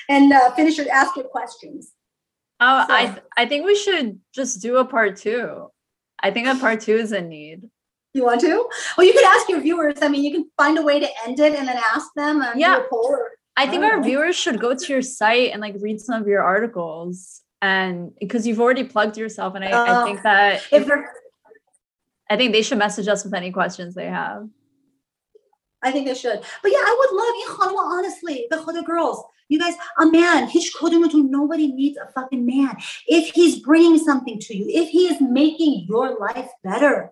and uh, finish your ask your questions. Oh, I th- I think we should just do a part two. I think a part two is in need. You want to? Well, you could ask your viewers. I mean, you can find a way to end it and then ask them and Yeah. poll. Or, I think I our know. viewers should go to your site and like read some of your articles, and because you've already plugged yourself, and I, I Uh, think that if they're I think they should message us with any questions they have. I think they should. But yeah, I would love honestly, the other girls. You guys, a man, nobody needs a fucking man. If he's bringing something to you, if he is making your life better,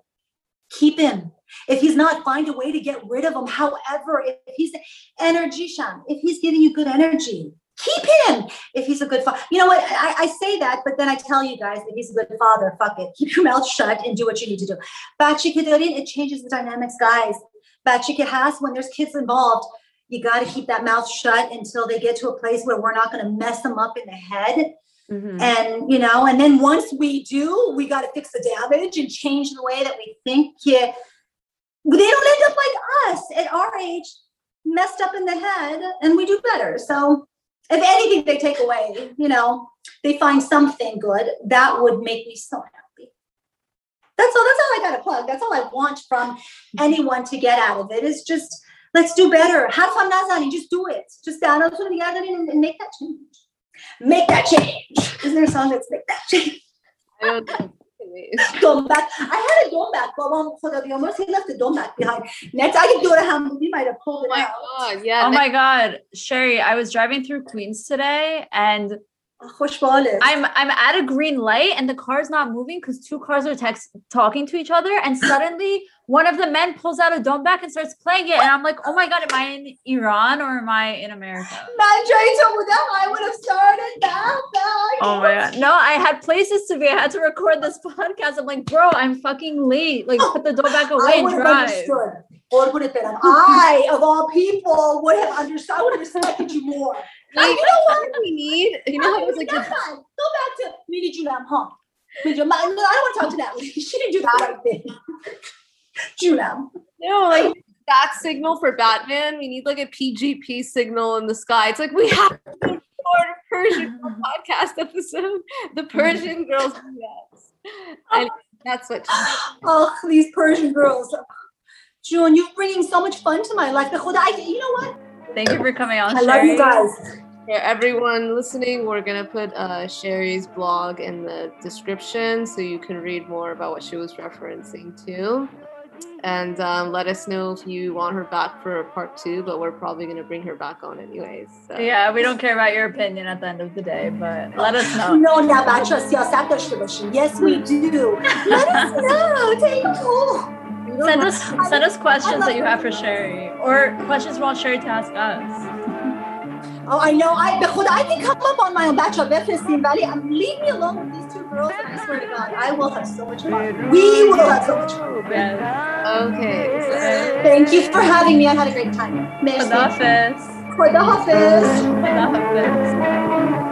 keep him. If he's not, find a way to get rid of him. However, if he's energy sham, if he's giving you good energy, keep him. If he's a good father, you know what? I, I say that, but then I tell you guys that he's a good father. Fuck it. Keep your mouth shut and do what you need to do. Bachikadorin, it changes the dynamics, guys. Bachika has, when there's kids involved, you got to keep that mouth shut until they get to a place where we're not going to mess them up in the head. Mhm. And, you know, and then once we do, we got to fix the damage and change the way that we think. Yeah. They don't end up like us at our age, messed up in the head, and we do better. So, if anything they take away, you know, they find something good, that would make me so happy. That's all. That's all I got to plug. That's all I want from anyone to get out of it. Is just let's do better. Have fun, Nazani. Just do it. Just down together and, and make that change. Make that change. Isn't there a song that's make that change? I don't know. Anyways. Dome back. I had a dome back, but um, for the almost he left the dome back behind. Next, I can do it at home. We might have pulled Oh it my out. god, yeah. Oh my god, Sherry, I was driving through Queens today and خوش بالت. I'm I'm at a green light and the car's not moving because two cars are text talking to each other and suddenly one of the men pulls out a dombak and starts playing it and I'm like, oh my god, am I in Iran or am I in America? Man, Jay told I would have started that. that. Oh my god. No, I had places to be. I had to record this podcast. I'm like, bro, I'm fucking late. Like put the dombak away I and would have drive. understood. Or would have been. I, of all people, would have understood. I would have respected you more. Like, you know what? we need, you know how Okay, it's like that's fine. Go back to Mini Junam, huh? Mini Junam. I don't want to talk to Natalie. She didn't do the right thing. Junam. No, like that signal for Batman. We need like a PGP signal in the sky. It's like we have to record a Persian Girl podcast episode. The Persian girls do that. And that's what Oh, these Persian girls. June, you're bringing so much fun to my life. The Khuda, I- You know what? Thank you for coming on. I love you guys. for everyone listening, we're gonna put uh, Sherry's blog in the description so you can read more about what she was referencing to And um, let us know if you want her back for part two, but we're probably gonna bring her back on anyways. So. Yeah, we don't care about your opinion at the end of the day, but let us know. No, نه بچه سیاست داشته باشیم. Yes, we do. Let us know. Take a call. You don't Send have- us send us questions that you have for Sherry or questions you want Sherry to ask us. Oh, I know. I به خدا I can come up on my own بچه بفرستیم ولی um, leave me alone with these two girls, I swear to God, I will have so much fun. We will have so much fun. Okay. Thank you for having me. I had a great time. For the office. For the office. For the office.